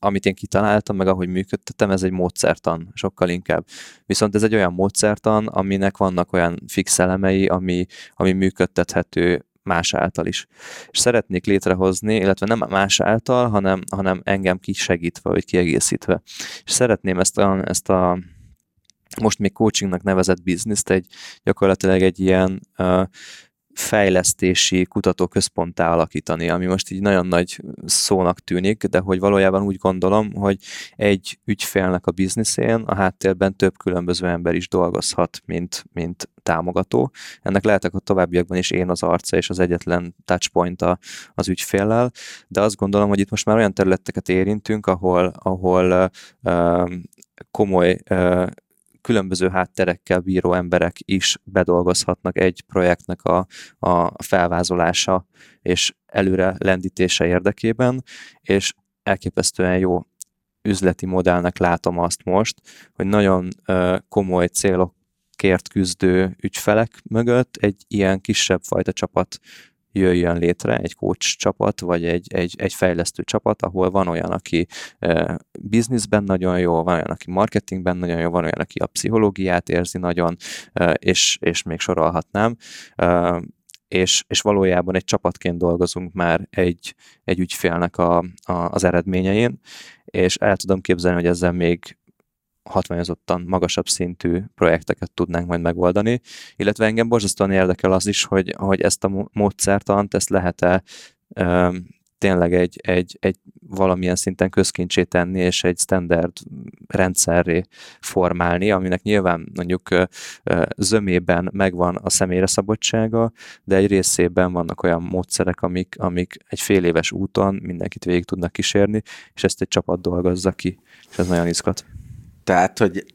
amit én kitaláltam, meg ahogy működtetem, ez egy módszertan, sokkal inkább. Viszont ez egy olyan módszertan, aminek vannak olyan fix elemei, ami, ami működtethető más által is. És szeretnék létrehozni, illetve nem más által, hanem, hanem engem kisegítve, vagy kiegészítve. És szeretném ezt a, ezt a most még coachingnak nevezett bizniszt egy gyakorlatilag egy ilyen uh, fejlesztési kutatóközponttá alakítani, ami most így nagyon nagy szónak tűnik, de hogy valójában úgy gondolom, hogy egy ügyfélnek a bizniszén a háttérben több különböző ember is dolgozhat, mint, mint támogató. Ennek lehetek a továbbiakban is én az arca és az egyetlen touchpoint az ügyféllel, de azt gondolom, hogy itt most már olyan területeket érintünk, ahol, ahol uh, komoly uh, különböző hátterekkel bíró emberek is bedolgozhatnak egy projektnek a, a felvázolása és előre lendítése érdekében, és elképesztően jó üzleti modellnek látom azt most, hogy nagyon komoly célokért küzdő ügyfelek mögött egy ilyen kisebb fajta csapat jöjjön létre egy coach csapat, vagy egy, egy, egy fejlesztő csapat, ahol van olyan, aki bizniszben nagyon jó, van olyan, aki marketingben nagyon jó, van olyan, aki a pszichológiát érzi nagyon, és, és még sorolhatnám. És, és valójában egy csapatként dolgozunk már egy, egy ügyfélnek a, a, az eredményein, és el tudom képzelni, hogy ezzel még hatványozottan magasabb szintű projekteket tudnánk majd megoldani, illetve engem borzasztóan érdekel az is, hogy, hogy ezt a módszertant, ezt lehet-e tényleg egy, egy, egy valamilyen szinten közkincsé tenni, és egy standard rendszerré formálni, aminek nyilván mondjuk zömében megvan a személyre szabadsága, de egy részében vannak olyan módszerek, amik, amik egy fél éves úton mindenkit végig tudnak kísérni, és ezt egy csapat dolgozza ki, és ez nagyon izgat. Tehát, hogy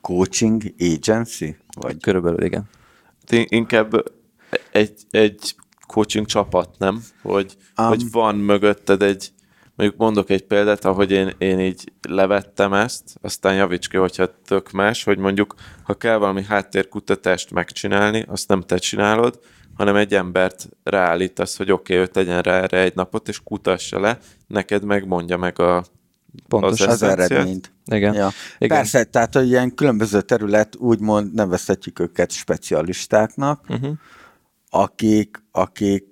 coaching agency? Vagy? Körülbelül igen. Inkább egy, egy coaching csapat, nem? Hogy, um, hogy van mögötted egy, mondjuk mondok egy példát, ahogy én, én így levettem ezt, aztán javíts ki, hogyha tök más, hogy mondjuk, ha kell valami háttérkutatást megcsinálni, azt nem te csinálod, hanem egy embert ráállítasz, hogy oké, okay, ő tegyen rá erre egy napot, és kutassa le, neked megmondja meg a Pontos az, az eredményt. Igen. Ja. Igen. Persze, tehát, hogy ilyen különböző terület, úgymond nevezhetjük őket specialistáknak, uh-huh akik, akik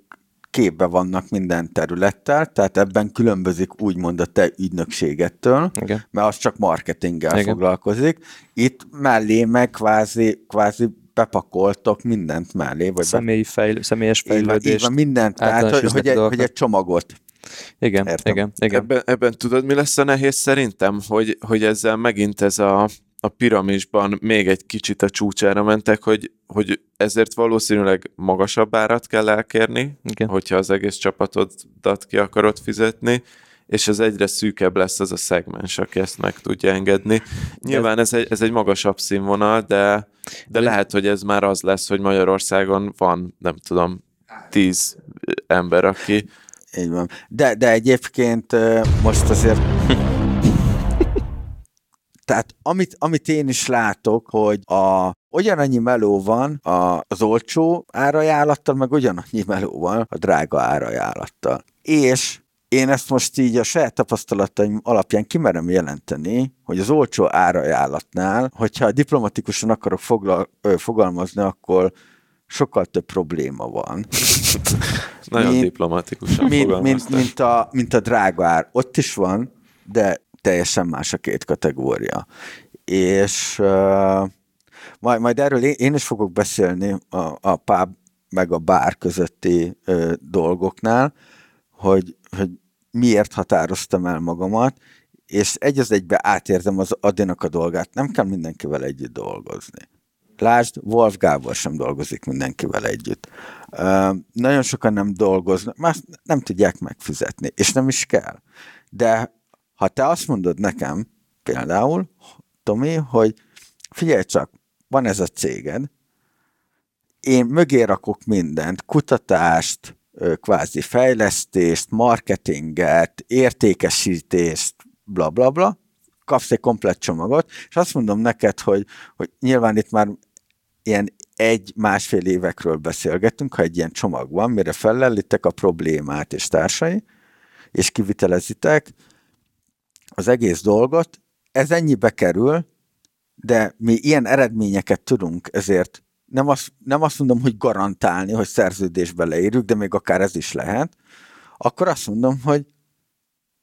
képbe vannak minden területtel, tehát ebben különbözik úgymond a te ügynökségettől, Igen. mert az csak marketinggel Igen. foglalkozik. Itt mellé meg kvázi, kvázi bepakoltok mindent mellé. Vagy Személyi fejl- személyes fejlődést. Így van, mindent, tehát hogy, hogy, egy, hogy egy csomagot. Igen, Értem. igen, igen. Ebben, ebben tudod, mi lesz a nehéz szerintem, hogy, hogy ezzel megint ez a a piramisban még egy kicsit a csúcsára mentek, hogy, hogy ezért valószínűleg magasabb árat kell elkérni, Igen. hogyha az egész csapatodat ki akarod fizetni, és ez egyre szűkebb lesz az a szegmens, aki ezt meg tudja engedni. Nyilván ez egy, ez egy magasabb színvonal, de, de lehet, hogy ez már az lesz, hogy Magyarországon van, nem tudom, tíz ember, aki... Így van. De, de egyébként most azért Tehát amit, amit én is látok, hogy a ugyanannyi meló van a, az olcsó árajánlattal, meg ugyanannyi meló van a drága árajánlattal. És én ezt most így a saját tapasztalataim alapján kimerem jelenteni, hogy az olcsó árajánlatnál, hogyha diplomatikusan akarok foglal, ö, fogalmazni, akkor sokkal több probléma van. Nagyon mint, diplomatikusan mint, mint, mint, a, mint a drága ár. Ott is van, de teljesen más a két kategória. És uh, majd, majd erről én, én is fogok beszélni a, a pub meg a bár közötti uh, dolgoknál, hogy, hogy miért határoztam el magamat, és egy az egybe átérzem az Adinak a dolgát. Nem kell mindenkivel együtt dolgozni. Lásd, Wolf Gábor sem dolgozik mindenkivel együtt. Uh, nagyon sokan nem dolgoznak, már nem tudják megfizetni, és nem is kell. De ha te azt mondod nekem, például, Tomi, hogy figyelj csak, van ez a céged, én mögé rakok mindent, kutatást, kvázi fejlesztést, marketinget, értékesítést, bla bla bla, kapsz egy komplett csomagot, és azt mondom neked, hogy, hogy nyilván itt már ilyen egy-másfél évekről beszélgetünk, ha egy ilyen csomag van, mire felellitek a problémát és társai, és kivitelezitek, az egész dolgot, ez ennyibe kerül, de mi ilyen eredményeket tudunk, ezért nem azt, nem azt mondom, hogy garantálni, hogy szerződésbe leírjuk, de még akár ez is lehet, akkor azt mondom, hogy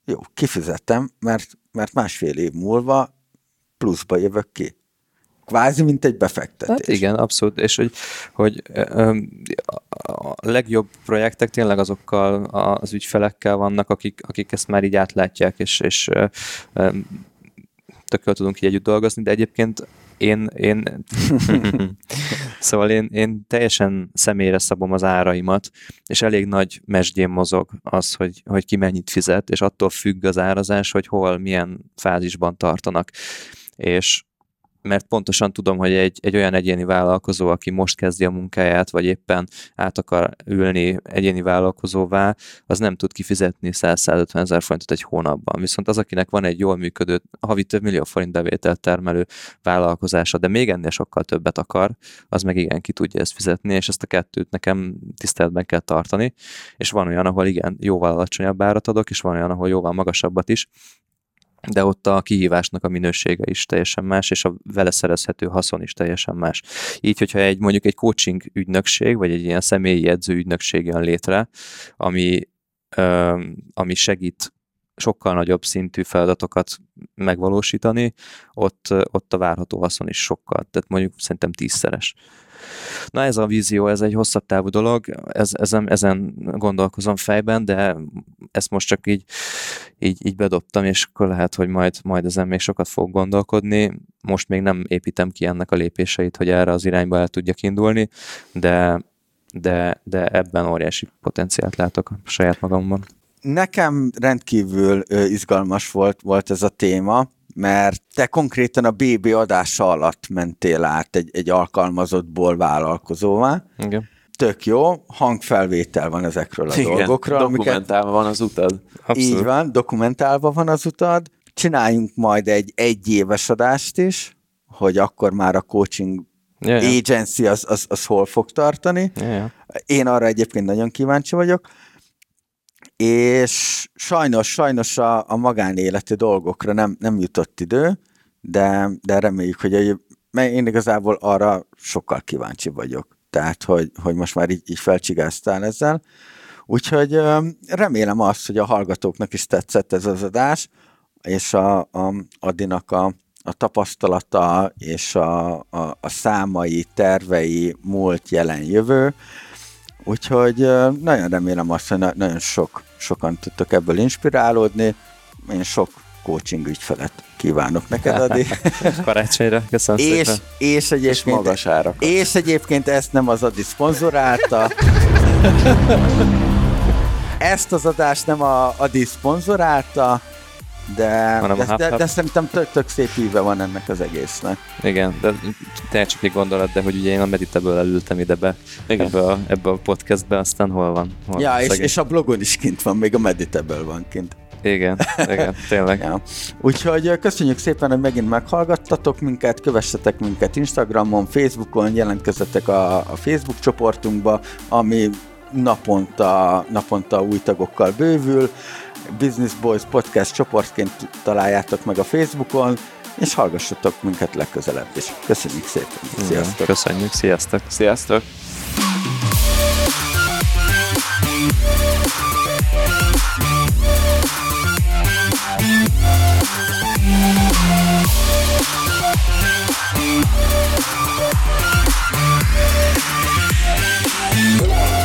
jó, kifizetem, mert, mert másfél év múlva pluszba jövök ki kvázi, mint egy befektetés. Hát igen, abszolút, és hogy, hogy a legjobb projektek tényleg azokkal az ügyfelekkel vannak, akik, akik ezt már így átlátják, és, és tökéletesen tudunk így együtt dolgozni, de egyébként én, én szóval én, én teljesen személyre szabom az áraimat, és elég nagy mesdjén mozog az, hogy, hogy ki mennyit fizet, és attól függ az árazás, hogy hol, milyen fázisban tartanak. És mert pontosan tudom, hogy egy, egy olyan egyéni vállalkozó, aki most kezdi a munkáját, vagy éppen át akar ülni egyéni vállalkozóvá, az nem tud kifizetni 100-150 ezer forintot egy hónapban. Viszont az, akinek van egy jól működő, havi több millió forint bevételt termelő vállalkozása, de még ennél sokkal többet akar, az meg igen ki tudja ezt fizetni, és ezt a kettőt nekem tiszteletben kell tartani. És van olyan, ahol igen, jóval alacsonyabb árat adok, és van olyan, ahol jóval magasabbat is, de ott a kihívásnak a minősége is teljesen más, és a vele szerezhető haszon is teljesen más. Így, hogyha egy mondjuk egy coaching ügynökség, vagy egy ilyen személyi edző ügynökség jön létre, ami, ami segít sokkal nagyobb szintű feladatokat megvalósítani, ott, ott a várható haszon is sokkal, tehát mondjuk szerintem tízszeres. Na ez a vízió, ez egy hosszabb távú dolog, ez, ezen, ezen gondolkozom fejben, de ezt most csak így, így, így bedobtam, és akkor lehet, hogy majd, majd ezen még sokat fog gondolkodni. Most még nem építem ki ennek a lépéseit, hogy erre az irányba el tudjak indulni, de, de, de ebben óriási potenciált látok a saját magamban. Nekem rendkívül izgalmas volt, volt ez a téma, mert te konkrétan a BB adása alatt mentél át egy, egy alkalmazottból vállalkozóvá. Igen. Tök jó, hangfelvétel van ezekről a Igen, dolgokról. dokumentálva van az utad. Abszolút. Így van, dokumentálva van az utad. Csináljunk majd egy egyéves adást is, hogy akkor már a coaching Ja, ja. agency az, az, az hol fog tartani. Ja, ja. Én arra egyébként nagyon kíváncsi vagyok. És sajnos, sajnos a, a magánéleti dolgokra nem, nem jutott idő, de, de reméljük, hogy a, mert én igazából arra sokkal kíváncsi vagyok. Tehát, hogy, hogy most már így, így felcsigáztál ezzel. Úgyhogy remélem azt, hogy a hallgatóknak is tetszett ez az adás, és a, a Adinak a, a tapasztalata és a, a, a számai, tervei, múlt, jelen, jövő. Úgyhogy nagyon remélem azt, hogy na- nagyon sok, sokan tudtok ebből inspirálódni. Én sok coaching ügyfelet kívánok neked, Adi. Karácsonyra, köszönöm és, szépen. és És egyébként magas árak. és egyébként ezt nem az Adi szponzorálta. Ezt az adást nem a Adi szponzorálta, de, Hanem a de, de, de szerintem tök, tök szép íve van ennek az egésznek. Igen, de tényleg csak egy gondolat, de hogy ugye én a Meditaből elültem ide be, Igen. ebbe a, ebbe a podcastbe, aztán hol van? Hol Ja, és, és a blogon is kint van, még a Meditable van kint. Igen, igen, tényleg. Ja. Úgyhogy köszönjük szépen, hogy megint meghallgattatok minket, kövessetek minket Instagramon, Facebookon, jelentkezzetek a, a Facebook csoportunkba, ami naponta, naponta új tagokkal bővül. Business Boys Podcast csoportként találjátok meg a Facebookon, és hallgassatok minket legközelebb is. Köszönjük szépen! Sziasztok! Köszönjük, sziasztok! Sziasztok! Yeah.